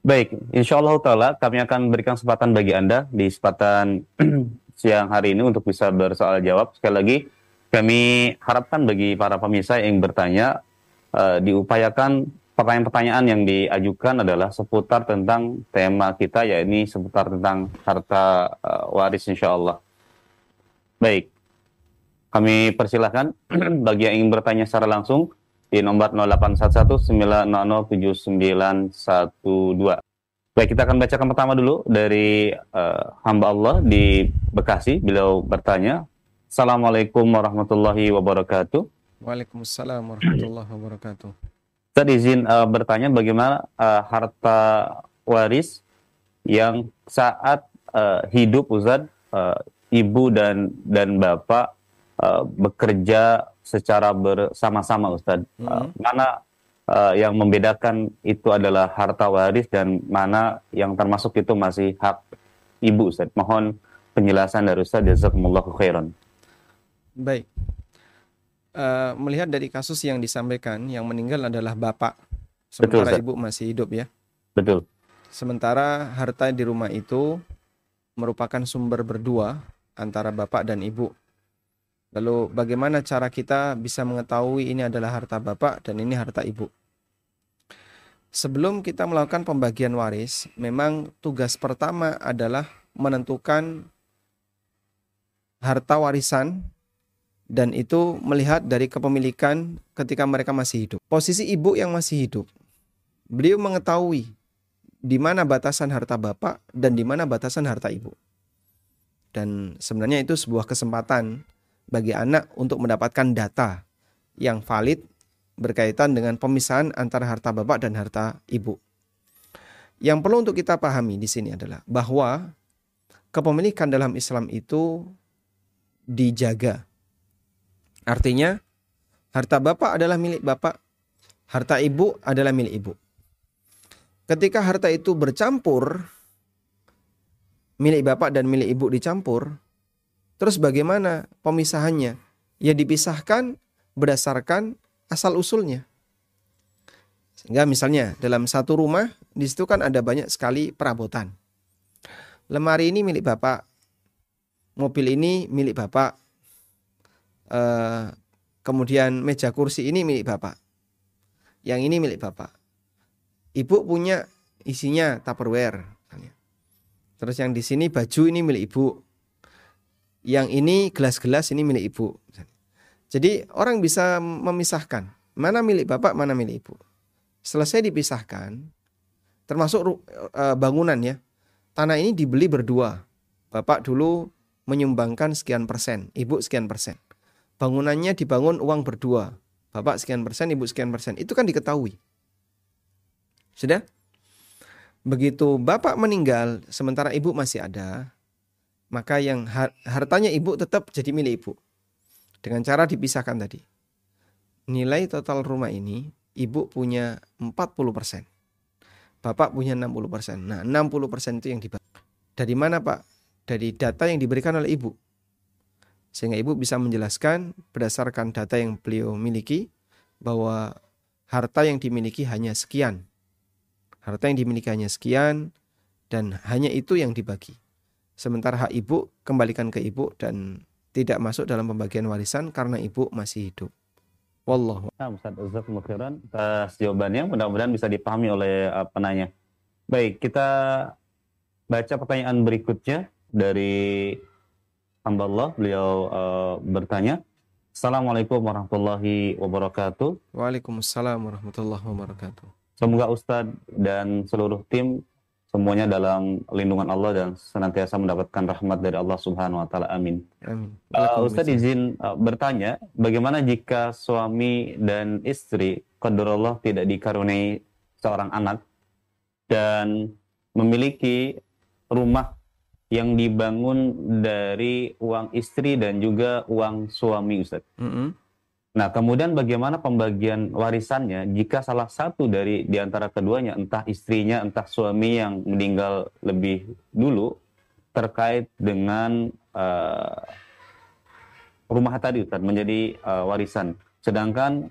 Baik, insya Allah Ta'ala kami akan berikan kesempatan bagi Anda di kesempatan siang hari ini untuk bisa bersoal jawab. Sekali lagi, kami harapkan bagi para pemirsa yang bertanya, uh, diupayakan pertanyaan-pertanyaan yang diajukan adalah seputar tentang tema kita, yakni seputar tentang harta uh, waris insya Allah. Baik, kami persilahkan bagi yang ingin bertanya secara langsung di nomor 0811 Baik, kita akan bacakan pertama dulu dari uh, hamba Allah di Bekasi. Beliau bertanya, Assalamualaikum warahmatullahi wabarakatuh. Waalaikumsalam warahmatullahi wabarakatuh. Saya izin uh, bertanya bagaimana uh, harta waris yang saat uh, hidup Ustaz uh, ibu dan dan bapak uh, bekerja secara bersama-sama Ustaz. Hmm. Uh, mana uh, yang membedakan itu adalah harta waris dan mana yang termasuk itu masih hak ibu Ustaz. Mohon penjelasan dari Ustaz jazakumullahu khairan. Baik. Uh, melihat dari kasus yang disampaikan, yang meninggal adalah bapak, sementara Betul, ibu masih hidup ya. Betul. Sementara harta di rumah itu merupakan sumber berdua antara bapak dan ibu. Lalu bagaimana cara kita bisa mengetahui ini adalah harta bapak dan ini harta ibu? Sebelum kita melakukan pembagian waris, memang tugas pertama adalah menentukan harta warisan dan itu melihat dari kepemilikan ketika mereka masih hidup. Posisi ibu yang masih hidup, beliau mengetahui di mana batasan harta bapak dan di mana batasan harta ibu. Dan sebenarnya itu sebuah kesempatan bagi anak untuk mendapatkan data yang valid berkaitan dengan pemisahan antara harta bapak dan harta ibu. Yang perlu untuk kita pahami di sini adalah bahwa kepemilikan dalam Islam itu dijaga. Artinya, harta bapak adalah milik bapak, harta ibu adalah milik ibu. Ketika harta itu bercampur, milik bapak dan milik ibu dicampur, terus bagaimana pemisahannya? Ya dipisahkan berdasarkan asal usulnya. Sehingga misalnya dalam satu rumah di situ kan ada banyak sekali perabotan. Lemari ini milik bapak, mobil ini milik bapak, eh, kemudian meja kursi ini milik bapak, yang ini milik bapak. Ibu punya isinya tupperware, Terus yang di sini baju ini milik ibu. Yang ini gelas-gelas ini milik ibu. Jadi orang bisa memisahkan mana milik bapak, mana milik ibu. Selesai dipisahkan, termasuk uh, bangunan ya. Tanah ini dibeli berdua. Bapak dulu menyumbangkan sekian persen, ibu sekian persen. Bangunannya dibangun uang berdua. Bapak sekian persen, ibu sekian persen. Itu kan diketahui. Sudah? Begitu bapak meninggal sementara ibu masih ada, maka yang hartanya ibu tetap jadi milik ibu. Dengan cara dipisahkan tadi. Nilai total rumah ini ibu punya 40%. Bapak punya 60%. Nah, 60% itu yang dibagi. Dari mana, Pak? Dari data yang diberikan oleh ibu. Sehingga ibu bisa menjelaskan berdasarkan data yang beliau miliki bahwa harta yang dimiliki hanya sekian Harta yang dimiliki hanya sekian dan hanya itu yang dibagi. Sementara hak ibu kembalikan ke ibu dan tidak masuk dalam pembagian warisan karena ibu masih hidup. Wallahu. Nah, Ustaz khairan atas jawabannya. Mudah-mudahan bisa dipahami oleh uh, penanya. Baik, kita baca pertanyaan berikutnya dari hamba Allah. Beliau uh, bertanya, Assalamualaikum warahmatullahi wabarakatuh. Waalaikumsalam warahmatullahi wabarakatuh. Semoga Ustadz dan seluruh tim semuanya dalam lindungan Allah dan senantiasa mendapatkan rahmat dari Allah Subhanahu wa taala. Amin. Amin. Uh, Ustadz izin uh, bertanya, bagaimana jika suami dan istri qadarullah tidak dikaruniai seorang anak dan memiliki rumah yang dibangun dari uang istri dan juga uang suami Ustadz. Mm -hmm. Nah, kemudian bagaimana pembagian warisannya jika salah satu dari di antara keduanya, entah istrinya, entah suami yang meninggal lebih dulu, terkait dengan uh, rumah tadi, Ustaz, menjadi uh, warisan. Sedangkan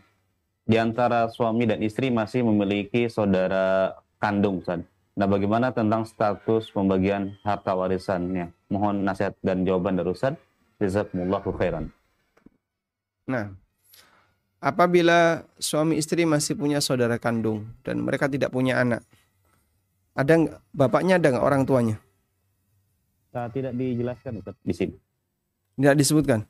di antara suami dan istri masih memiliki saudara kandung, Ustaz. Nah, bagaimana tentang status pembagian harta warisannya? Mohon nasihat dan jawaban dari Ustaz. Jazakumullahu khairan. Nah, apabila suami istri masih punya saudara kandung dan mereka tidak punya anak, ada nggak bapaknya ada nggak orang tuanya? Nah, tidak dijelaskan Ustaz, di sini. Tidak disebutkan.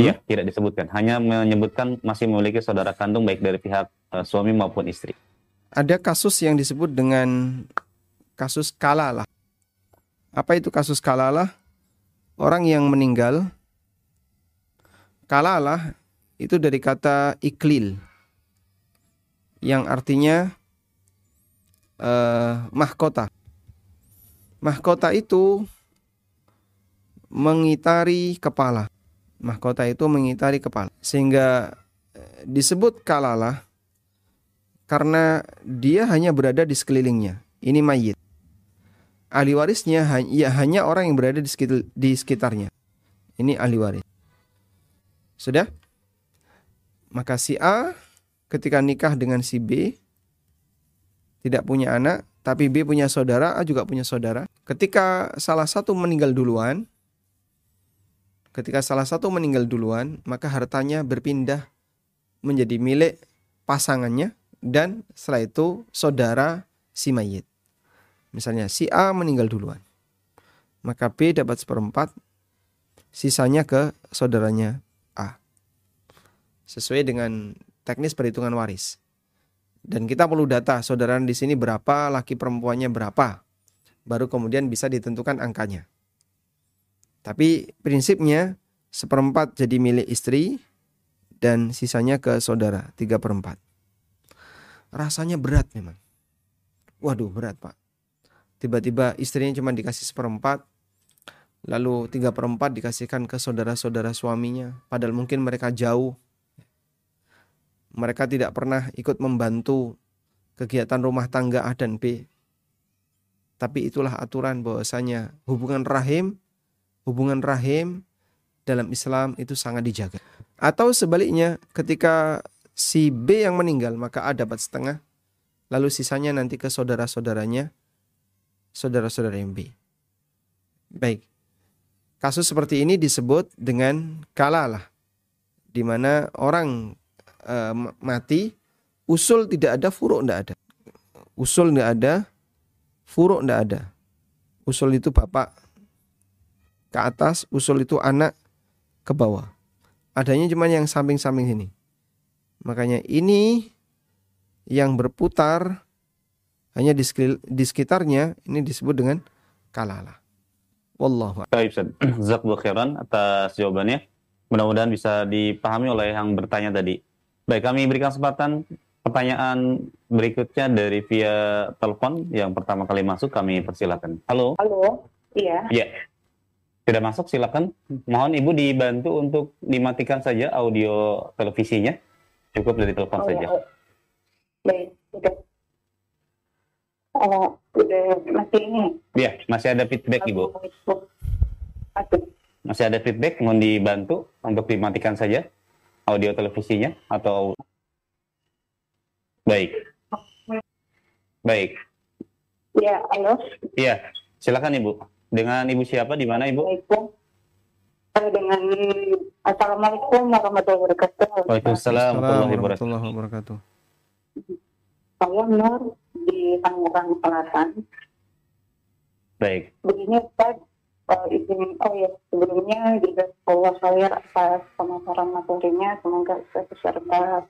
Iya, hmm? tidak disebutkan. Hanya menyebutkan masih memiliki saudara kandung baik dari pihak uh, suami maupun istri. Ada kasus yang disebut dengan kasus kalalah. Apa itu kasus kalalah? Orang yang meninggal kalalah itu dari kata iklil yang artinya uh, mahkota. Mahkota itu mengitari kepala. Mahkota itu mengitari kepala. Sehingga eh, disebut kalalah karena dia hanya berada di sekelilingnya. Ini mayit. Ahli warisnya ya, hanya orang yang berada di, di sekitarnya. Ini ahli waris. Sudah? Maka si A ketika nikah dengan si B tidak punya anak, tapi B punya saudara, A juga punya saudara. Ketika salah satu meninggal duluan, ketika salah satu meninggal duluan, maka hartanya berpindah menjadi milik pasangannya dan setelah itu saudara si mayit. Misalnya si A meninggal duluan, maka B dapat seperempat, sisanya ke saudaranya sesuai dengan teknis perhitungan waris. Dan kita perlu data saudara di sini berapa, laki perempuannya berapa. Baru kemudian bisa ditentukan angkanya. Tapi prinsipnya seperempat jadi milik istri dan sisanya ke saudara, tiga perempat. Rasanya berat memang. Waduh berat pak. Tiba-tiba istrinya cuma dikasih seperempat, lalu tiga perempat dikasihkan ke saudara-saudara suaminya, padahal mungkin mereka jauh, mereka tidak pernah ikut membantu kegiatan rumah tangga A dan B. Tapi itulah aturan bahwasanya hubungan rahim, hubungan rahim dalam Islam itu sangat dijaga. Atau sebaliknya, ketika si B yang meninggal, maka A dapat setengah, lalu sisanya nanti ke saudara-saudaranya, saudara-saudara yang B. Baik. Kasus seperti ini disebut dengan kalalah, di mana orang uh, mati, usul tidak ada, furuk tidak ada. Usul tidak ada, furuk tidak ada. Usul itu bapak ke atas, usul itu anak ke bawah. Adanya cuma yang samping-samping sini. Makanya ini yang berputar hanya di, sekitarnya ini disebut dengan kalala. Wallahu Ustaz. khairan atas jawabannya. Mudah-mudahan bisa dipahami oleh yang bertanya tadi. Baik, kami berikan kesempatan pertanyaan berikutnya dari via telepon yang pertama kali masuk kami persilakan. Halo. Halo. Iya. Iya. Tidak masuk silakan. Mohon Ibu dibantu untuk dimatikan saja audio televisinya. Cukup dari telepon oh, saja. Ya. Baik, udah. Oh, udah masih ini. Iya, masih ada feedback Ibu. Masih ada feedback, mohon dibantu untuk dimatikan saja audio televisinya atau baik. Baik. Ya halo. Iya silakan ibu. Dengan ibu siapa? Di mana ibu? Eh, dengan assalamualaikum warahmatullahi wabarakatuh. Waalaikumsalam warahmatullahi wabarakatuh. Saya Nur di Tangerang Selatan. Baik. Begini Ustaz uh, izin oh ya sebelumnya juga Allah saya atas pemaparan materinya semoga beserta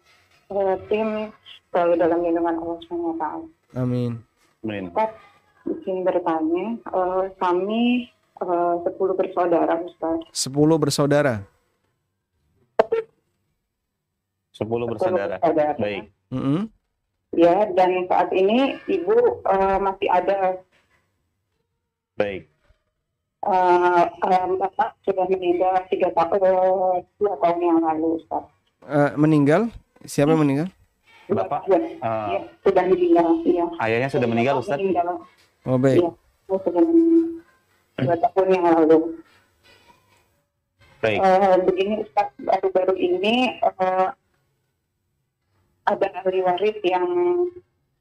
uh, tim selalu dalam lindungan Allah SWT. Amin. Amin. Ustaz, izin bertanya, uh, kami sepuluh bersaudara Ustaz. Sepuluh bersaudara? Sepuluh bersaudara. bersaudara. Baik. Mm -hmm. Ya, dan saat ini ibu uh, masih ada. Baik uh, um, bapak sudah meninggal tiga tahun dua tahun yang lalu Ustaz. Uh, meninggal? Siapa yang meninggal? Bapak ya, uh, ya, sudah meninggal. Iya. Ayahnya sudah meninggal Ustaz? Meninggal. Oh baik. Ya, sudah meninggal. Dua tahun yang lalu. Baik. Uh, begini Ustaz, baru-baru ini uh, ada ahli waris yang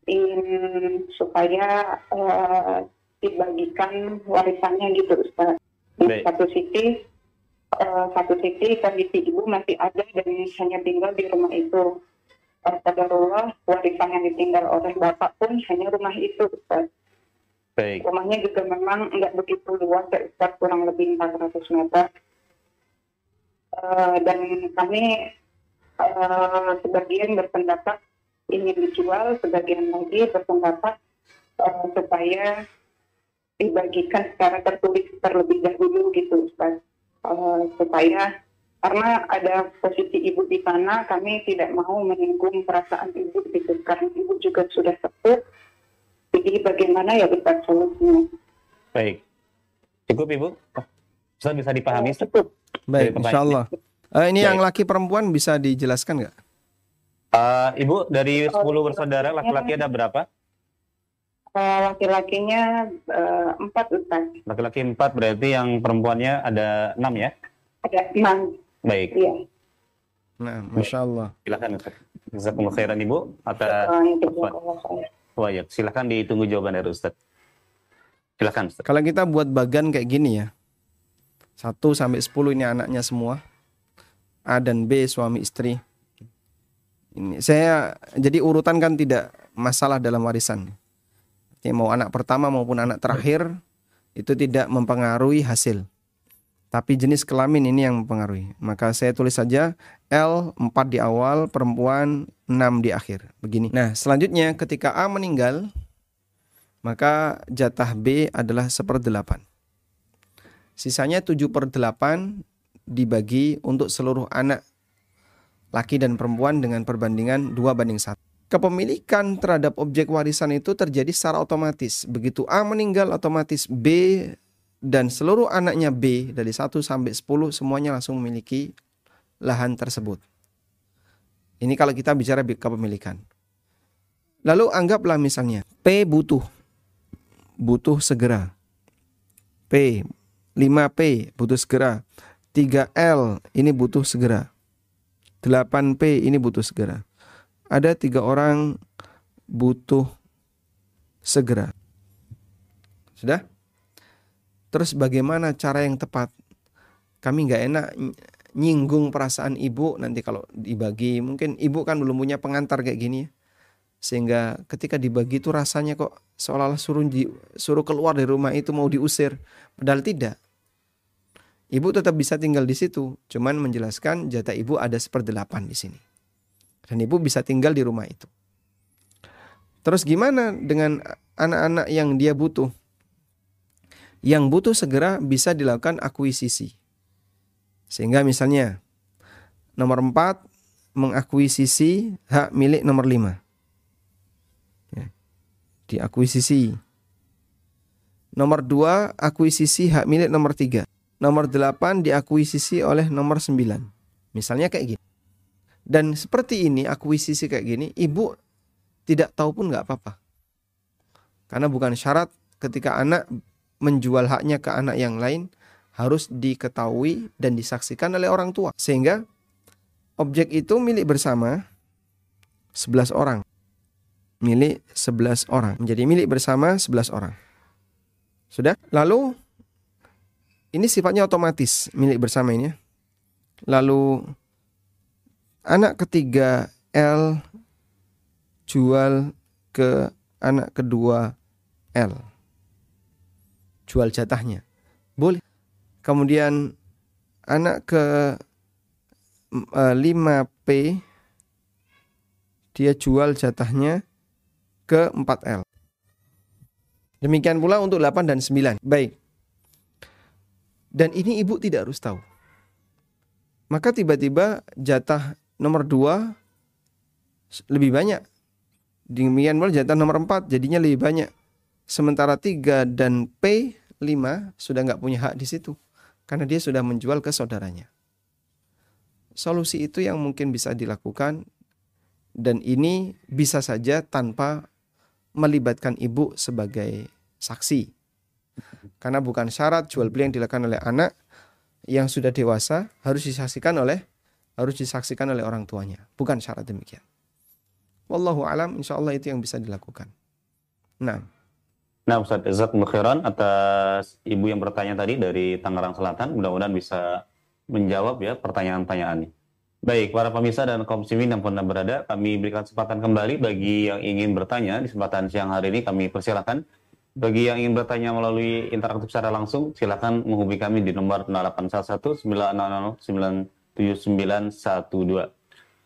ingin supaya uh, dibagikan warisannya gitu Ustaz. Di satu sisi uh, satu sisi kondisi ibu masih ada dan hanya tinggal di rumah itu. Uh, Kadarullah warisan yang ditinggal oleh bapak pun hanya rumah itu Ustaz. Baik. Rumahnya juga memang nggak begitu luas ya Ustaz, kurang lebih 400 meter. Uh, dan kami uh, sebagian berpendapat ingin dijual, sebagian lagi berpendapat uh, supaya dibagikan secara tertulis terlebih dahulu gitu Ustaz. Uh, supaya karena ada posisi ibu di sana kami tidak mau menyinggung perasaan ibu gitu. Karena ibu juga sudah sepuh. Jadi bagaimana ya Ustaz solusinya? Baik. Cukup ibu? Ustaz bisa dipahami Ustaz? cukup. Baik Insya Allah uh, ini baik. yang laki perempuan bisa dijelaskan nggak? Uh, ibu dari 10 bersaudara laki-laki ada berapa? Eh, laki-lakinya uh, empat Ustaz. Laki-laki empat berarti yang perempuannya ada enam ya? Ada enam. Baik. Iya. Nah, Masya Allah. Silakan Ustaz. Jazakumullah khairan Ibu. Atas Wah, ya. Silakan ditunggu jawaban dari Ustaz. Silakan Ustaz. Kalau kita buat bagan kayak gini ya. Satu sampai sepuluh ini anaknya semua. A dan B suami istri. Ini saya jadi urutan kan tidak masalah dalam warisan ya, mau anak pertama maupun anak terakhir itu tidak mempengaruhi hasil. Tapi jenis kelamin ini yang mempengaruhi. Maka saya tulis saja L 4 di awal, perempuan 6 6 di akhir. Begini. Nah, selanjutnya ketika A meninggal, maka jatah B adalah seperdelapan. Sisanya 7 per 8 dibagi untuk seluruh anak laki dan perempuan dengan perbandingan 2 banding 1. Kepemilikan terhadap objek warisan itu terjadi secara otomatis. Begitu A meninggal otomatis B dan seluruh anaknya B dari 1 sampai 10 semuanya langsung memiliki lahan tersebut. Ini kalau kita bicara kepemilikan. Lalu anggaplah misalnya P butuh butuh segera. P 5P butuh segera. 3L ini butuh segera. 8P ini butuh segera. Ada tiga orang butuh segera. Sudah? Terus bagaimana cara yang tepat? Kami nggak enak nyinggung perasaan ibu nanti kalau dibagi mungkin ibu kan belum punya pengantar kayak gini ya. sehingga ketika dibagi itu rasanya kok seolah-olah suruh suruh keluar dari rumah itu mau diusir padahal tidak ibu tetap bisa tinggal di situ cuman menjelaskan jatah ibu ada seperdelapan di sini dan ibu bisa tinggal di rumah itu terus gimana dengan anak-anak yang dia butuh yang butuh segera bisa dilakukan akuisisi sehingga misalnya nomor 4 mengakuisisi hak milik nomor 5. Ya. Diakuisisi. Nomor 2 akuisisi hak milik nomor 3. Nomor 8 diakuisisi oleh nomor 9. Misalnya kayak gini. Dan seperti ini akuisisi kayak gini, ibu tidak tahu pun nggak apa-apa. Karena bukan syarat ketika anak menjual haknya ke anak yang lain harus diketahui dan disaksikan oleh orang tua. Sehingga objek itu milik bersama 11 orang. Milik 11 orang. Menjadi milik bersama 11 orang. Sudah? Lalu ini sifatnya otomatis milik bersama ini. Ya. Lalu anak ketiga L jual ke anak kedua L. Jual jatahnya. Boleh. Kemudian anak ke 5P eh, dia jual jatahnya ke 4L. Demikian pula untuk 8 dan 9. Baik. Dan ini ibu tidak harus tahu. Maka tiba-tiba jatah nomor 2 lebih banyak. Demikian pula jatah nomor 4 jadinya lebih banyak. Sementara 3 dan P 5 sudah nggak punya hak di situ karena dia sudah menjual ke saudaranya. Solusi itu yang mungkin bisa dilakukan dan ini bisa saja tanpa melibatkan ibu sebagai saksi. Karena bukan syarat jual beli yang dilakukan oleh anak yang sudah dewasa harus disaksikan oleh harus disaksikan oleh orang tuanya. Bukan syarat demikian. Wallahu alam insya Allah itu yang bisa dilakukan. Nah. Nah Ustaz Jazakumullah khairan atas ibu yang bertanya tadi dari Tangerang Selatan. Mudah-mudahan bisa menjawab ya pertanyaan-pertanyaan ini. Baik, para pemirsa dan kaum muslimin yang pernah berada, kami berikan kesempatan kembali bagi yang ingin bertanya di kesempatan siang hari ini kami persilakan. Bagi yang ingin bertanya melalui interaktif secara langsung, silakan menghubungi kami di nomor 0811 900 97912.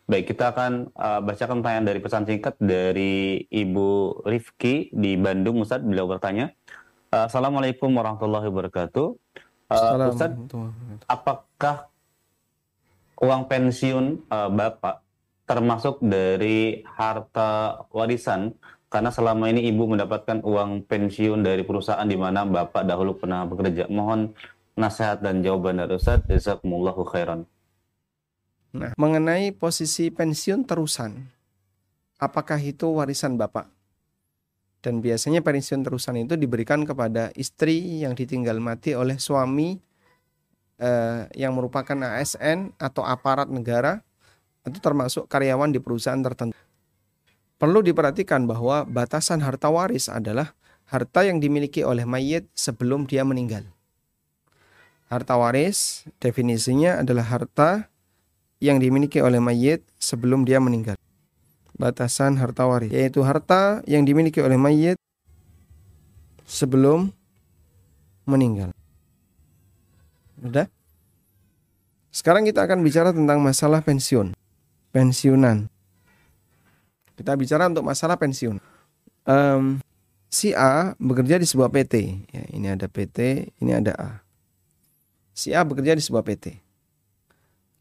Baik, kita akan uh, bacakan pertanyaan dari pesan singkat dari Ibu Rifki di Bandung, Ustaz. Beliau bertanya, uh, Assalamualaikum warahmatullahi wabarakatuh. Uh, Ustaz, apakah uang pensiun uh, Bapak termasuk dari harta warisan? Karena selama ini Ibu mendapatkan uang pensiun dari perusahaan di mana Bapak dahulu pernah bekerja. Mohon nasihat dan jawaban dari Ustaz. Jazakumullahu khairan. Nah, mengenai posisi pensiun terusan, apakah itu warisan Bapak? Dan biasanya pensiun terusan itu diberikan kepada istri yang ditinggal mati oleh suami eh, yang merupakan ASN atau aparat negara, itu termasuk karyawan di perusahaan tertentu. Perlu diperhatikan bahwa batasan harta waris adalah harta yang dimiliki oleh mayit sebelum dia meninggal. Harta waris definisinya adalah harta yang dimiliki oleh mayit sebelum dia meninggal. Batasan harta waris yaitu harta yang dimiliki oleh mayit sebelum meninggal. Sudah? Sekarang kita akan bicara tentang masalah pensiun. Pensiunan. Kita bicara untuk masalah pensiun. Um, si A bekerja di sebuah PT. Ya, ini ada PT, ini ada A. Si A bekerja di sebuah PT.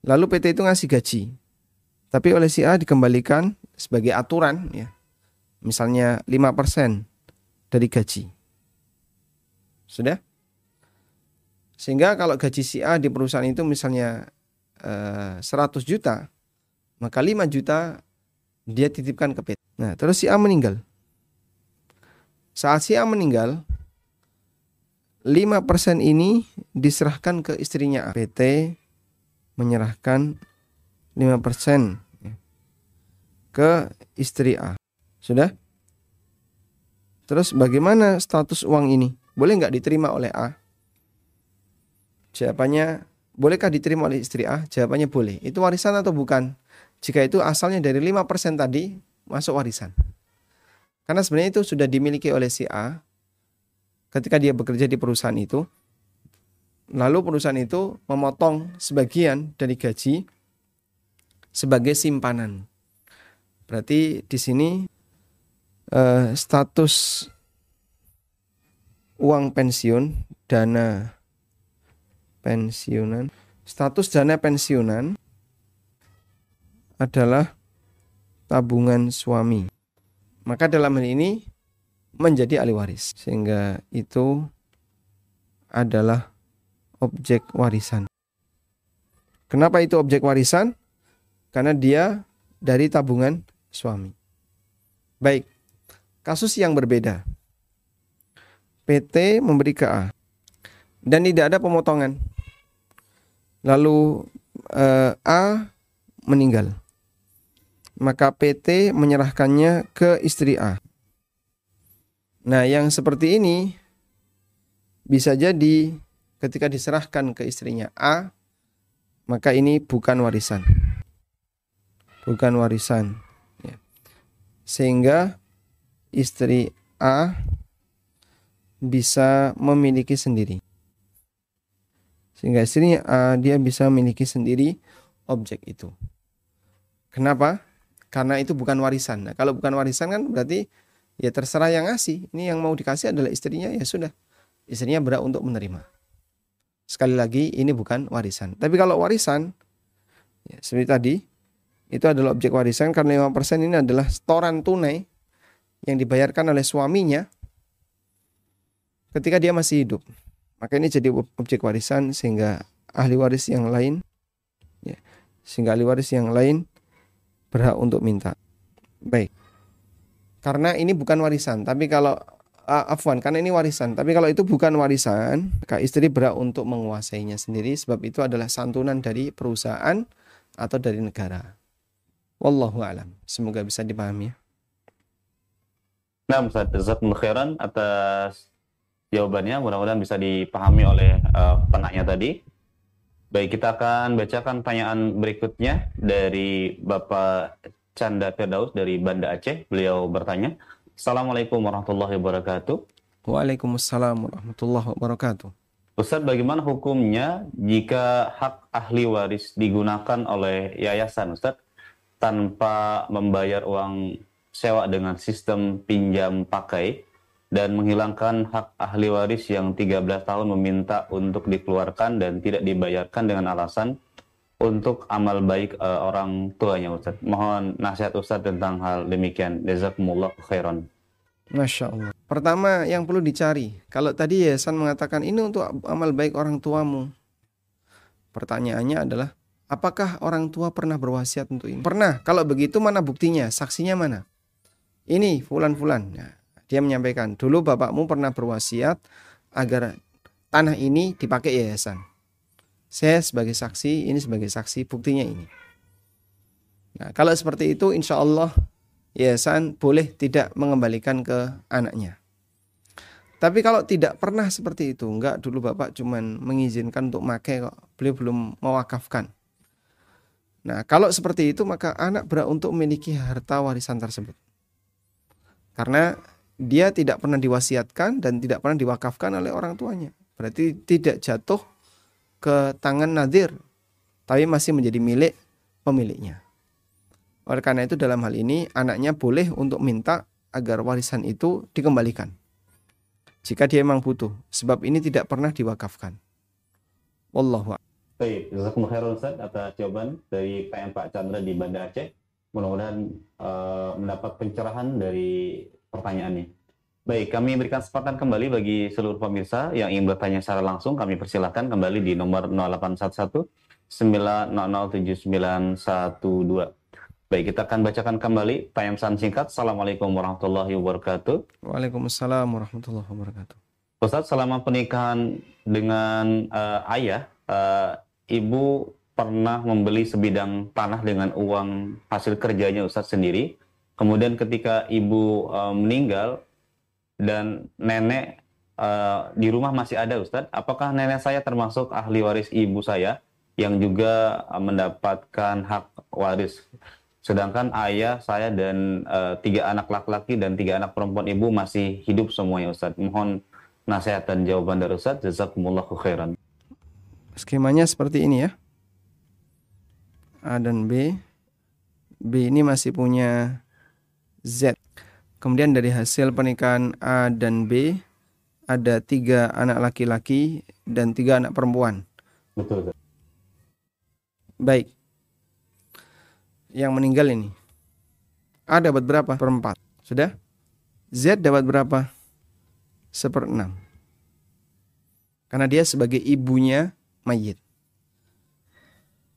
Lalu PT itu ngasih gaji. Tapi oleh si A dikembalikan sebagai aturan ya. Misalnya 5% dari gaji. Sudah? Sehingga kalau gaji si A di perusahaan itu misalnya eh, 100 juta, maka 5 juta dia titipkan ke PT. Nah, terus si A meninggal. Saat si A meninggal, 5% ini diserahkan ke istrinya A. PT menyerahkan 5% ke istri A. Sudah? Terus bagaimana status uang ini? Boleh nggak diterima oleh A? Jawabannya, bolehkah diterima oleh istri A? Jawabannya boleh. Itu warisan atau bukan? Jika itu asalnya dari 5% tadi, masuk warisan. Karena sebenarnya itu sudah dimiliki oleh si A ketika dia bekerja di perusahaan itu. Lalu perusahaan itu memotong sebagian dari gaji sebagai simpanan. Berarti di sini eh, status uang pensiun, dana pensiunan. Status dana pensiunan adalah tabungan suami. Maka dalam hal ini menjadi ahli waris. Sehingga itu adalah objek warisan. Kenapa itu objek warisan? Karena dia dari tabungan suami. Baik, kasus yang berbeda. PT memberi ke A dan tidak ada pemotongan lalu eh, A meninggal. Maka PT menyerahkannya ke istri A. Nah, yang seperti ini bisa jadi ketika diserahkan ke istrinya A, maka ini bukan warisan. Bukan warisan. Ya. Sehingga istri A bisa memiliki sendiri sehingga istrinya uh, dia bisa memiliki sendiri objek itu. Kenapa? Karena itu bukan warisan. Nah, kalau bukan warisan kan berarti ya terserah yang ngasih. Ini yang mau dikasih adalah istrinya ya sudah. Istrinya berhak untuk menerima. Sekali lagi ini bukan warisan. Tapi kalau warisan ya, seperti tadi itu adalah objek warisan karena 5% ini adalah setoran tunai yang dibayarkan oleh suaminya ketika dia masih hidup. Maka ini jadi objek warisan sehingga ahli waris yang lain ya, sehingga ahli waris yang lain berhak untuk minta. Baik. Karena ini bukan warisan, tapi kalau uh, afwan karena ini warisan, tapi kalau itu bukan warisan, maka istri berhak untuk menguasainya sendiri sebab itu adalah santunan dari perusahaan atau dari negara. Wallahu alam. Semoga bisa dipahami ya. Nah, Ustaz, atas jawabannya mudah-mudahan bisa dipahami oleh uh, penanya tadi. Baik, kita akan bacakan pertanyaan berikutnya dari Bapak Canda Firdaus dari Banda Aceh. Beliau bertanya, Assalamualaikum warahmatullahi wabarakatuh. Waalaikumsalam warahmatullahi wabarakatuh. Ustaz, bagaimana hukumnya jika hak ahli waris digunakan oleh yayasan, Ustaz, tanpa membayar uang sewa dengan sistem pinjam pakai dan menghilangkan hak ahli waris yang 13 tahun meminta untuk dikeluarkan dan tidak dibayarkan dengan alasan untuk amal baik uh, orang tuanya Ustaz. Mohon nasihat Ustaz tentang hal demikian. Jazakumullah khairan. Masya Allah. Pertama yang perlu dicari. Kalau tadi Yayasan mengatakan ini untuk amal baik orang tuamu. Pertanyaannya adalah apakah orang tua pernah berwasiat untuk ini? Pernah. Kalau begitu mana buktinya? Saksinya mana? Ini fulan-fulan. Nah, dia menyampaikan, dulu bapakmu pernah berwasiat agar tanah ini dipakai yayasan. Saya sebagai saksi, ini sebagai saksi, buktinya ini. Nah, kalau seperti itu, insya Allah yayasan boleh tidak mengembalikan ke anaknya. Tapi kalau tidak pernah seperti itu, enggak dulu bapak cuman mengizinkan untuk make kok, beliau belum mewakafkan. Nah, kalau seperti itu maka anak berhak untuk memiliki harta warisan tersebut. Karena dia tidak pernah diwasiatkan dan tidak pernah diwakafkan oleh orang tuanya. Berarti tidak jatuh ke tangan nadir, tapi masih menjadi milik pemiliknya. Oleh karena itu dalam hal ini anaknya boleh untuk minta agar warisan itu dikembalikan. Jika dia memang butuh, sebab ini tidak pernah diwakafkan. Wallahu Baik, jazakumullah khairan Ustaz atas jawaban dari PM Pak Chandra di Banda Aceh. Mudah-mudahan uh, mendapat pencerahan dari pertanyaannya. Baik, kami berikan kesempatan kembali bagi seluruh pemirsa yang ingin bertanya secara langsung. Kami persilahkan kembali di nomor 0811 9007912. Baik, kita akan bacakan kembali pesan singkat. Assalamualaikum warahmatullahi wabarakatuh. Waalaikumsalam warahmatullahi wabarakatuh. Ustaz, selama pernikahan dengan uh, ayah, uh, ibu pernah membeli sebidang tanah dengan uang hasil kerjanya Ustaz sendiri. Kemudian ketika ibu uh, meninggal dan nenek uh, di rumah masih ada Ustaz, apakah nenek saya termasuk ahli waris ibu saya yang juga uh, mendapatkan hak waris? Sedangkan ayah saya dan uh, tiga anak laki-laki dan tiga anak perempuan ibu masih hidup semuanya Ustaz. Mohon nasihat dan jawaban dari Ustaz. Jazakumullahu khairan. Skemanya seperti ini ya. A dan B. B ini masih punya Z. Kemudian dari hasil pernikahan A dan B ada tiga anak laki-laki dan tiga anak perempuan. Betul. Baik. Yang meninggal ini. A dapat berapa? Perempat. Sudah? Z dapat berapa? Seperenam. Karena dia sebagai ibunya mayit.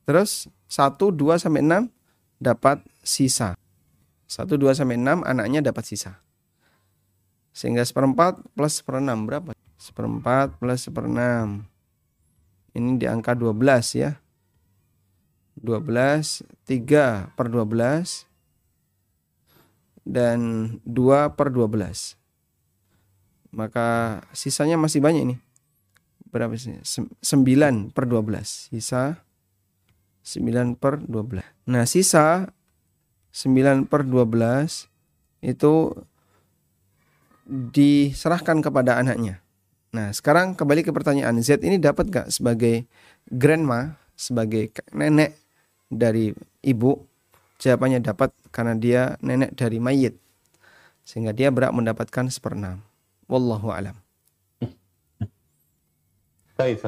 Terus 1, 2 sampai 6 dapat sisa. 1, 2 sampai 6 anaknya dapat sisa. Sehingga seperempat plus seperenam berapa? Seperempat plus seperenam. Ini di angka 12 ya. 12, 3 per 12 dan 2 per 12. Maka sisanya masih banyak ini berapa sih? 9 per 12. Sisa 9 per 12. Nah, sisa 9 per 12 itu diserahkan kepada anaknya. Nah, sekarang kembali ke pertanyaan. Z ini dapat gak sebagai grandma, sebagai nenek dari ibu? Jawabannya dapat karena dia nenek dari mayit. Sehingga dia berhak mendapatkan seperenam. Wallahu alam. Baik,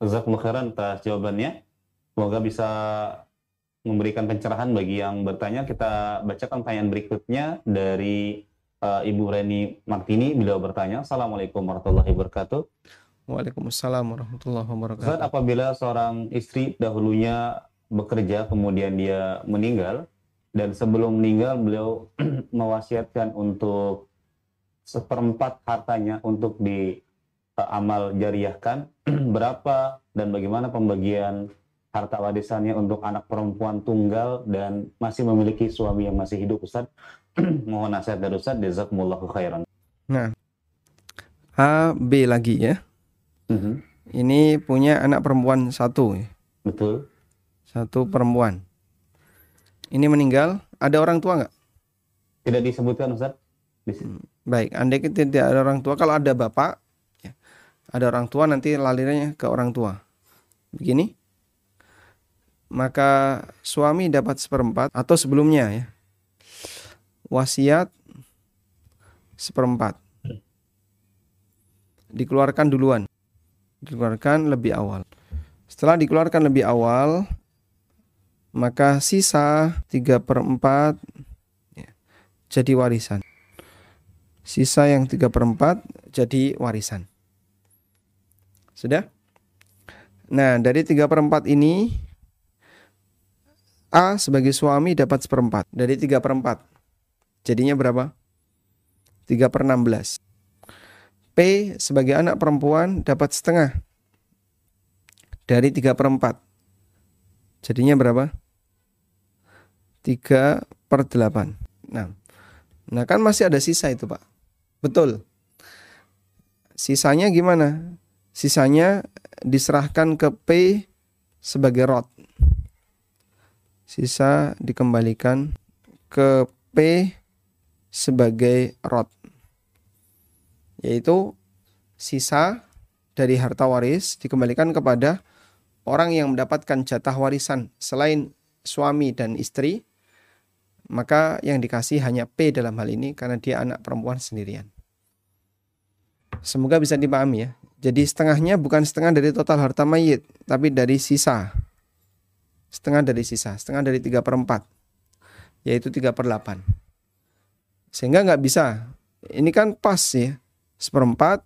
Jazakumullah khairan jawabannya. Semoga bisa memberikan pencerahan bagi yang bertanya. Kita bacakan pertanyaan berikutnya dari uh, Ibu Reni Martini. Beliau bertanya, Assalamualaikum warahmatullahi wabarakatuh. Waalaikumsalam warahmatullahi wabarakatuh. Saat apabila seorang istri dahulunya bekerja, kemudian dia meninggal, dan sebelum meninggal beliau mewasiatkan untuk seperempat hartanya untuk di amal jariahkan berapa dan bagaimana pembagian harta warisannya untuk anak perempuan tunggal dan masih memiliki suami yang masih hidup Ustaz. Mohon nasihat dari Ustaz jazakumullahu khairan. Nah A B lagi ya. Mhm. -huh. ini punya anak perempuan satu ya. Betul. Satu perempuan. Ini meninggal. Ada orang tua nggak? Tidak disebutkan Ustaz. Hmm, baik. Andai tidak ada orang tua kalau ada bapak ada orang tua nanti lalirnya ke orang tua. Begini. Maka suami dapat seperempat atau sebelumnya ya. Wasiat seperempat. Dikeluarkan duluan. Dikeluarkan lebih awal. Setelah dikeluarkan lebih awal, maka sisa 3 per 4 ya, jadi warisan. Sisa yang 3 per 4 jadi warisan. Sudah? Nah, dari 3 per 4 ini, A sebagai suami dapat seperempat. Dari 3 per 4. Jadinya berapa? 3 per 16. P sebagai anak perempuan dapat setengah. Dari 3 per 4. Jadinya berapa? 3 per 8. Nah, nah kan masih ada sisa itu Pak. Betul. Sisanya gimana? Sisanya diserahkan ke P sebagai rot. Sisa dikembalikan ke P sebagai rot. Yaitu sisa dari harta waris dikembalikan kepada orang yang mendapatkan jatah warisan selain suami dan istri maka yang dikasih hanya P dalam hal ini karena dia anak perempuan sendirian. Semoga bisa dipahami ya. Jadi setengahnya bukan setengah dari total harta mayit, tapi dari sisa. Setengah dari sisa, setengah dari 3 per 4. Yaitu 3 per 8. Sehingga nggak bisa. Ini kan pas ya. Seperempat,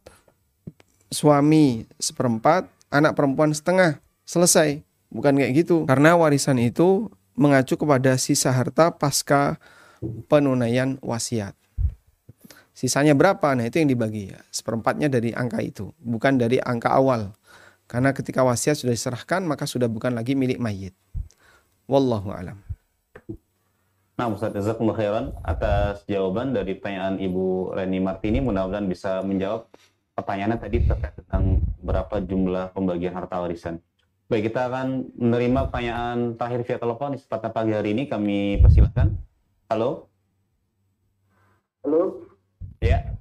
suami seperempat, anak perempuan setengah. Selesai. Bukan kayak gitu. Karena warisan itu mengacu kepada sisa harta pasca penunaian wasiat. Sisanya berapa? Nah itu yang dibagi ya. Seperempatnya dari angka itu, bukan dari angka awal. Karena ketika wasiat sudah diserahkan maka sudah bukan lagi milik mayit. Wallahu alam. Nah, Ustaz Jazakumullah khairan atas jawaban dari pertanyaan Ibu Reni Martini. Mudah-mudahan bisa menjawab pertanyaannya tadi terkait tentang berapa jumlah pembagian harta warisan. Baik, kita akan menerima pertanyaan terakhir via telepon di kesempatan pagi hari ini. Kami persilahkan. Halo. Halo. Ya.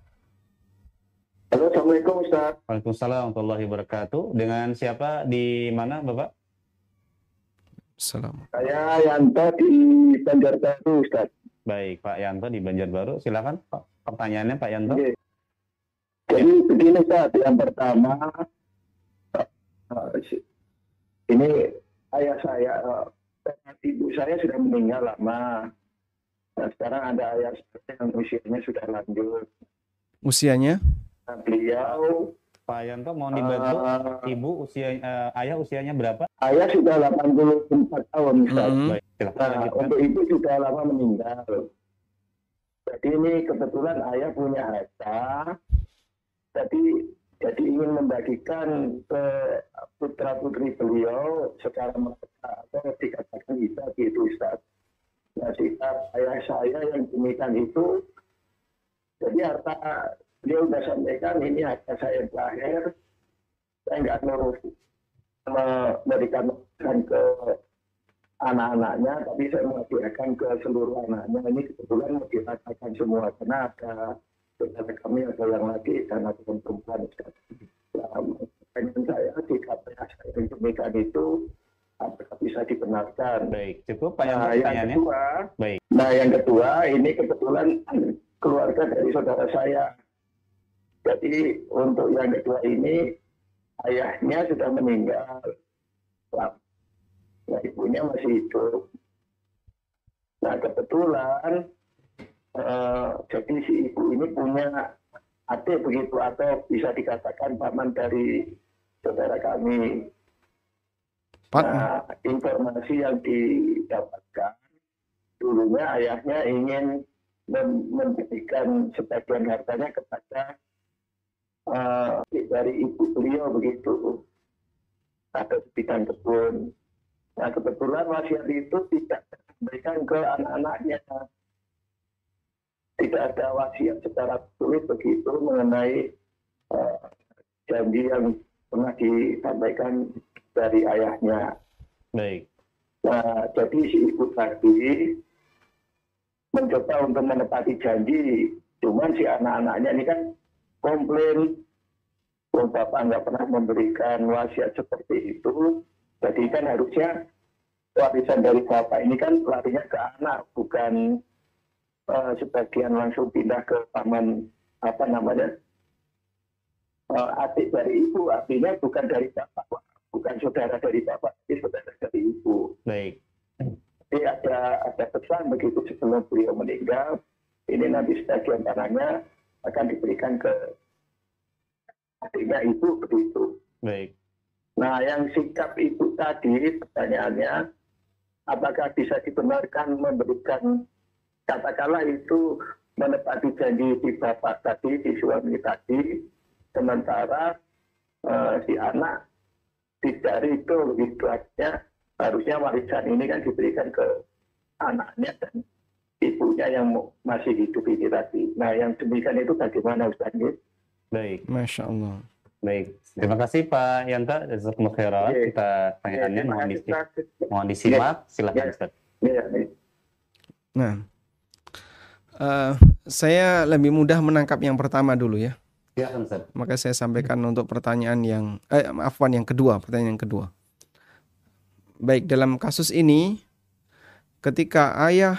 Halo, Assalamualaikum Ustaz. Waalaikumsalam warahmatullahi wabarakatuh. Dengan siapa di mana, Bapak? Salam. Saya Yanto di Banjarbaru Ustaz. Baik, Pak Yanto di Banjarbaru. Silakan, Pak. Pertanyaannya, Pak Yanto. Oke. Jadi begini Ustaz, yang pertama eh, ini ayah saya, eh, ibu saya sudah meninggal lama. Nah, sekarang ada ayah saya yang usianya sudah lanjut. Usianya? Beliau Pak Yanto mohon dibantu. eh, Ibu usia eh, ayah usianya berapa? ayah sudah 84 tahun Ustaz. Mm-mm. Baik, silakan Nah, lanjutkan. untuk ibu sudah lama meninggal. Jadi ini kebetulan ayah punya harta. Jadi jadi ingin membagikan ke putra putri beliau secara merata atau dikatakan bisa gitu Ustaz. Nah sikap ayah saya yang demikian itu jadi harta dia sudah sampaikan ini harta saya terakhir saya nggak nurut memberikan ke anak-anaknya, tapi saya menghadiahkan ke seluruh anaknya. Ini kebetulan mau dirasakan semua, karena ada saudara kami ada yang laki dan ada yang perempuan. Pertanyaan saya di KPH saya demikian itu apakah bisa dibenarkan? Baik, cukup Pak Nah, yang kedua, Baik. nah yang kedua ini kebetulan keluarga dari saudara saya. Jadi untuk yang kedua ini ayahnya sudah meninggal. Nah, ibunya masih hidup. Nah, kebetulan eh, jadi si ibu ini punya adik begitu atau bisa dikatakan paman dari saudara kami. Pak, Nah, informasi yang didapatkan dulunya ayahnya ingin mem- memberikan sebagian hartanya kepada eh, dari ibu beliau begitu ada sebidang kebun. Nah kebetulan wasiat itu tidak diberikan ke anak-anaknya. Tidak ada wasiat secara tulis begitu mengenai eh, janji yang pernah disampaikan dari ayahnya. Baik. Nah, jadi si ibu tadi mencoba untuk menepati janji. Cuman si anak-anaknya ini kan komplain. Oh, Bapak nggak pernah memberikan wasiat seperti itu. Jadi kan harusnya warisan dari Bapak ini kan larinya ke anak, bukan eh, sebagian langsung pindah ke paman apa namanya eh, adik dari ibu. Artinya bukan dari Bapak, bukan saudara dari Bapak, tapi saudara dari ibu. Baik. Jadi ada ada pesan begitu sebelum beliau meninggal, ini nanti sebagian tanahnya akan diberikan ke adiknya ibu begitu. Baik. Nah, yang sikap ibu tadi pertanyaannya, apakah bisa dibenarkan memberikan katakanlah itu menepati janji di bapak tadi, di suami tadi, sementara eh, si anak tidak itu begitu harusnya warisan ini kan diberikan ke anaknya dan ibunya yang masih hidup ini tadi. Nah, yang demikian itu bagaimana Ustaz? Baik. Masya Allah. Baik. Terima kasih Pak Yanto. Jazakumullah khairan. Oke. Kita pertanyaannya terima mohon, disi- mohon disimak. Silakan Ya. Ustaz. Ya, ya. Nah, eh, saya lebih mudah menangkap yang pertama dulu ya. Silakan Ustaz. Maka saya sampaikan untuk pertanyaan yang, eh, afwan yang kedua, pertanyaan yang kedua. Baik, dalam kasus ini, ketika ayah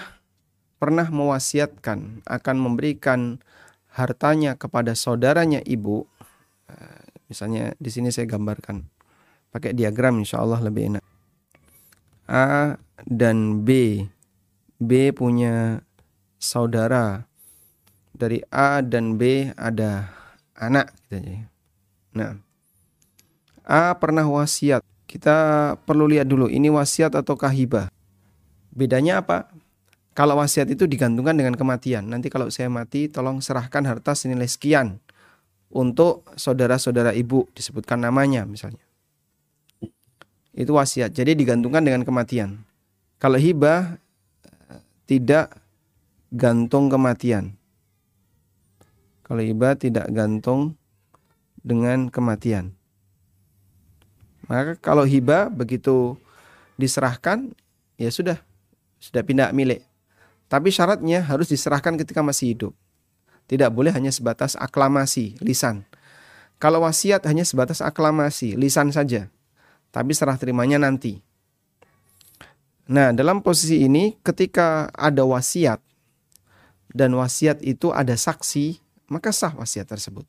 pernah mewasiatkan akan memberikan hartanya kepada saudaranya ibu, eh, misalnya di sini saya gambarkan pakai diagram insya Allah lebih enak. A dan B, B punya saudara dari A dan B ada anak gitu aja. Nah, A pernah wasiat. Kita perlu lihat dulu ini wasiat atau hibah. Bedanya apa? Kalau wasiat itu digantungkan dengan kematian. Nanti kalau saya mati, tolong serahkan harta senilai sekian untuk saudara-saudara ibu disebutkan namanya misalnya. Itu wasiat. Jadi digantungkan dengan kematian. Kalau hibah tidak gantung kematian. Kalau hibah tidak gantung dengan kematian. Maka kalau hibah begitu diserahkan ya sudah sudah pindah milik. Tapi syaratnya harus diserahkan ketika masih hidup. Tidak boleh hanya sebatas aklamasi, lisan. Kalau wasiat hanya sebatas aklamasi, lisan saja. Tapi serah terimanya nanti. Nah, dalam posisi ini ketika ada wasiat dan wasiat itu ada saksi, maka sah wasiat tersebut.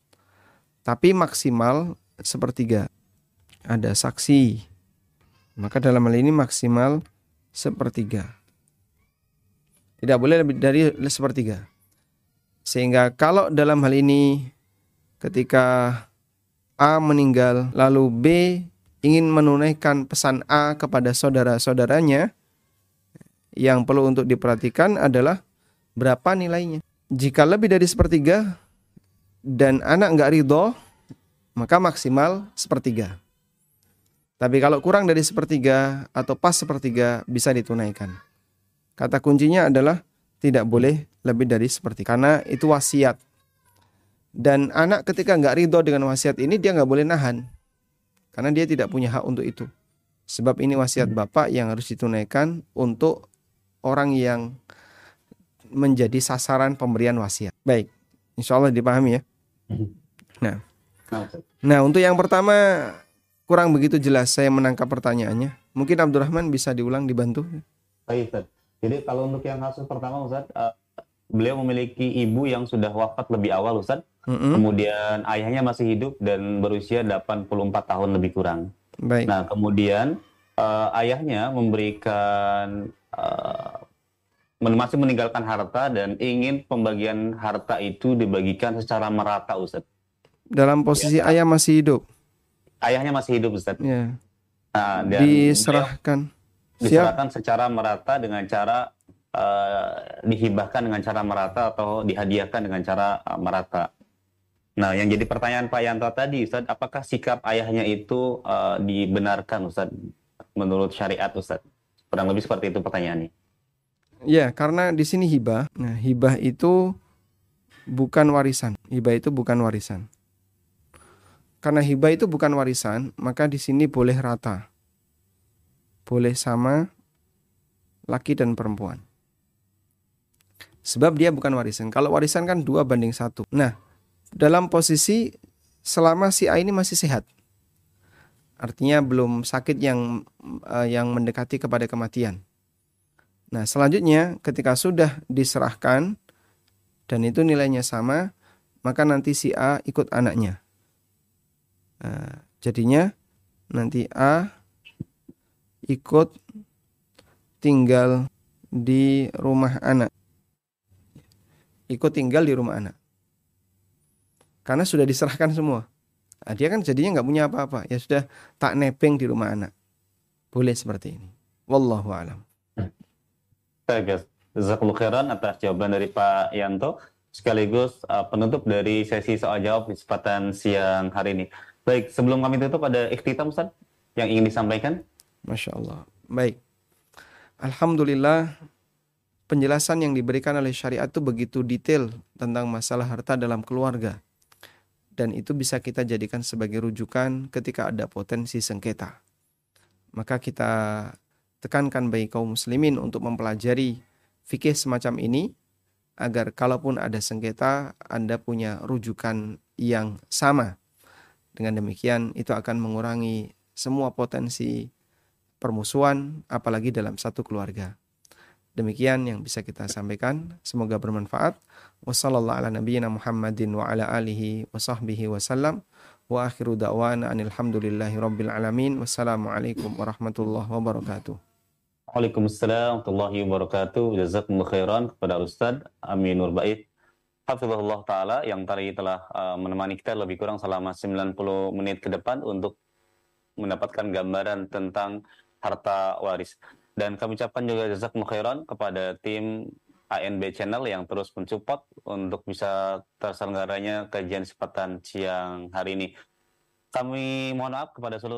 Tapi maksimal sepertiga. Ada saksi. Maka dalam hal ini maksimal sepertiga. Tidak boleh lebih dari sepertiga. Sehingga kalau dalam hal ini ketika A meninggal lalu B ingin menunaikan pesan A kepada saudara-saudaranya yang perlu untuk diperhatikan adalah berapa nilainya. Jika lebih dari sepertiga dan anak nggak ridho, maka maksimal sepertiga. Tapi kalau kurang dari sepertiga atau pas sepertiga bisa ditunaikan. Kata kuncinya adalah tidak boleh lebih dari seperti karena itu wasiat. Dan anak ketika nggak ridho dengan wasiat ini dia nggak boleh nahan karena dia tidak punya hak untuk itu. Sebab ini wasiat bapak yang harus ditunaikan untuk orang yang menjadi sasaran pemberian wasiat. Baik, insya Allah dipahami ya. Nah, nah untuk yang pertama kurang begitu jelas saya menangkap pertanyaannya. Mungkin Abdurrahman bisa diulang dibantu. Baik. Jadi kalau untuk yang kasus pertama Ustaz, uh, beliau memiliki ibu yang sudah wafat lebih awal Ustaz. Mm -hmm. Kemudian ayahnya masih hidup dan berusia 84 tahun lebih kurang. Baik. Nah, kemudian uh, ayahnya memberikan uh, masih meninggalkan harta dan ingin pembagian harta itu dibagikan secara merata Ustaz. Dalam posisi ya, ayah masih hidup. Ayahnya masih hidup Ustaz. Ya. Nah, dan diserahkan. Diserahkan Siap. secara merata dengan cara uh, dihibahkan dengan cara merata atau dihadiahkan dengan cara uh, merata. Nah, yang jadi pertanyaan Pak Yanto tadi, Ustaz, apakah sikap ayahnya itu uh, dibenarkan, Ustaz, menurut syariat, Ustaz? Kurang lebih seperti itu pertanyaannya. Ya, karena di sini hibah. Nah, hibah itu bukan warisan. Hibah itu bukan warisan. Karena hibah itu bukan warisan, maka di sini boleh rata. Boleh sama laki dan perempuan. Sebab dia bukan warisan. Kalau warisan kan dua banding satu. Nah, dalam posisi selama si A ini masih sehat. Artinya belum sakit yang uh, yang mendekati kepada kematian. Nah, selanjutnya ketika sudah diserahkan dan itu nilainya sama, maka nanti si A ikut anaknya. Nah, jadinya nanti A ikut tinggal di rumah anak. Ikut tinggal di rumah anak. Karena sudah diserahkan semua. Nah, dia kan jadinya nggak punya apa-apa. Ya sudah tak nepeng di rumah anak. Boleh seperti ini. Wallahu alam. Baik, Jazakallah khairan atas jawaban dari Pak Yanto sekaligus uh, penutup dari sesi soal jawab di kesempatan siang hari ini. Baik, sebelum kami tutup ada ikhtitam Ustaz yang ingin disampaikan? Masya Allah. Baik. Alhamdulillah penjelasan yang diberikan oleh syariat itu begitu detail tentang masalah harta dalam keluarga. Dan itu bisa kita jadikan sebagai rujukan ketika ada potensi sengketa. Maka kita tekankan bagi kaum muslimin untuk mempelajari fikih semacam ini agar kalaupun ada sengketa Anda punya rujukan yang sama. Dengan demikian itu akan mengurangi semua potensi permusuhan apalagi dalam satu keluarga. Demikian yang bisa kita sampaikan. Semoga bermanfaat. Wassalamualaikum warahmatullahi wabarakatuh. Waalaikumsalam warahmatullahi wabarakatuh. Jazakumullah khairan kepada Ustaz Aminur Bait. Hafizahullah Ta'ala yang tadi telah uh, menemani kita lebih kurang selama 90 menit ke depan untuk mendapatkan gambaran tentang harta waris. Dan kami ucapkan juga jazakumullah khairan kepada tim ANB Channel yang terus mensupport untuk bisa terselenggaranya kajian sepatan siang hari ini. Kami mohon maaf kepada seluruh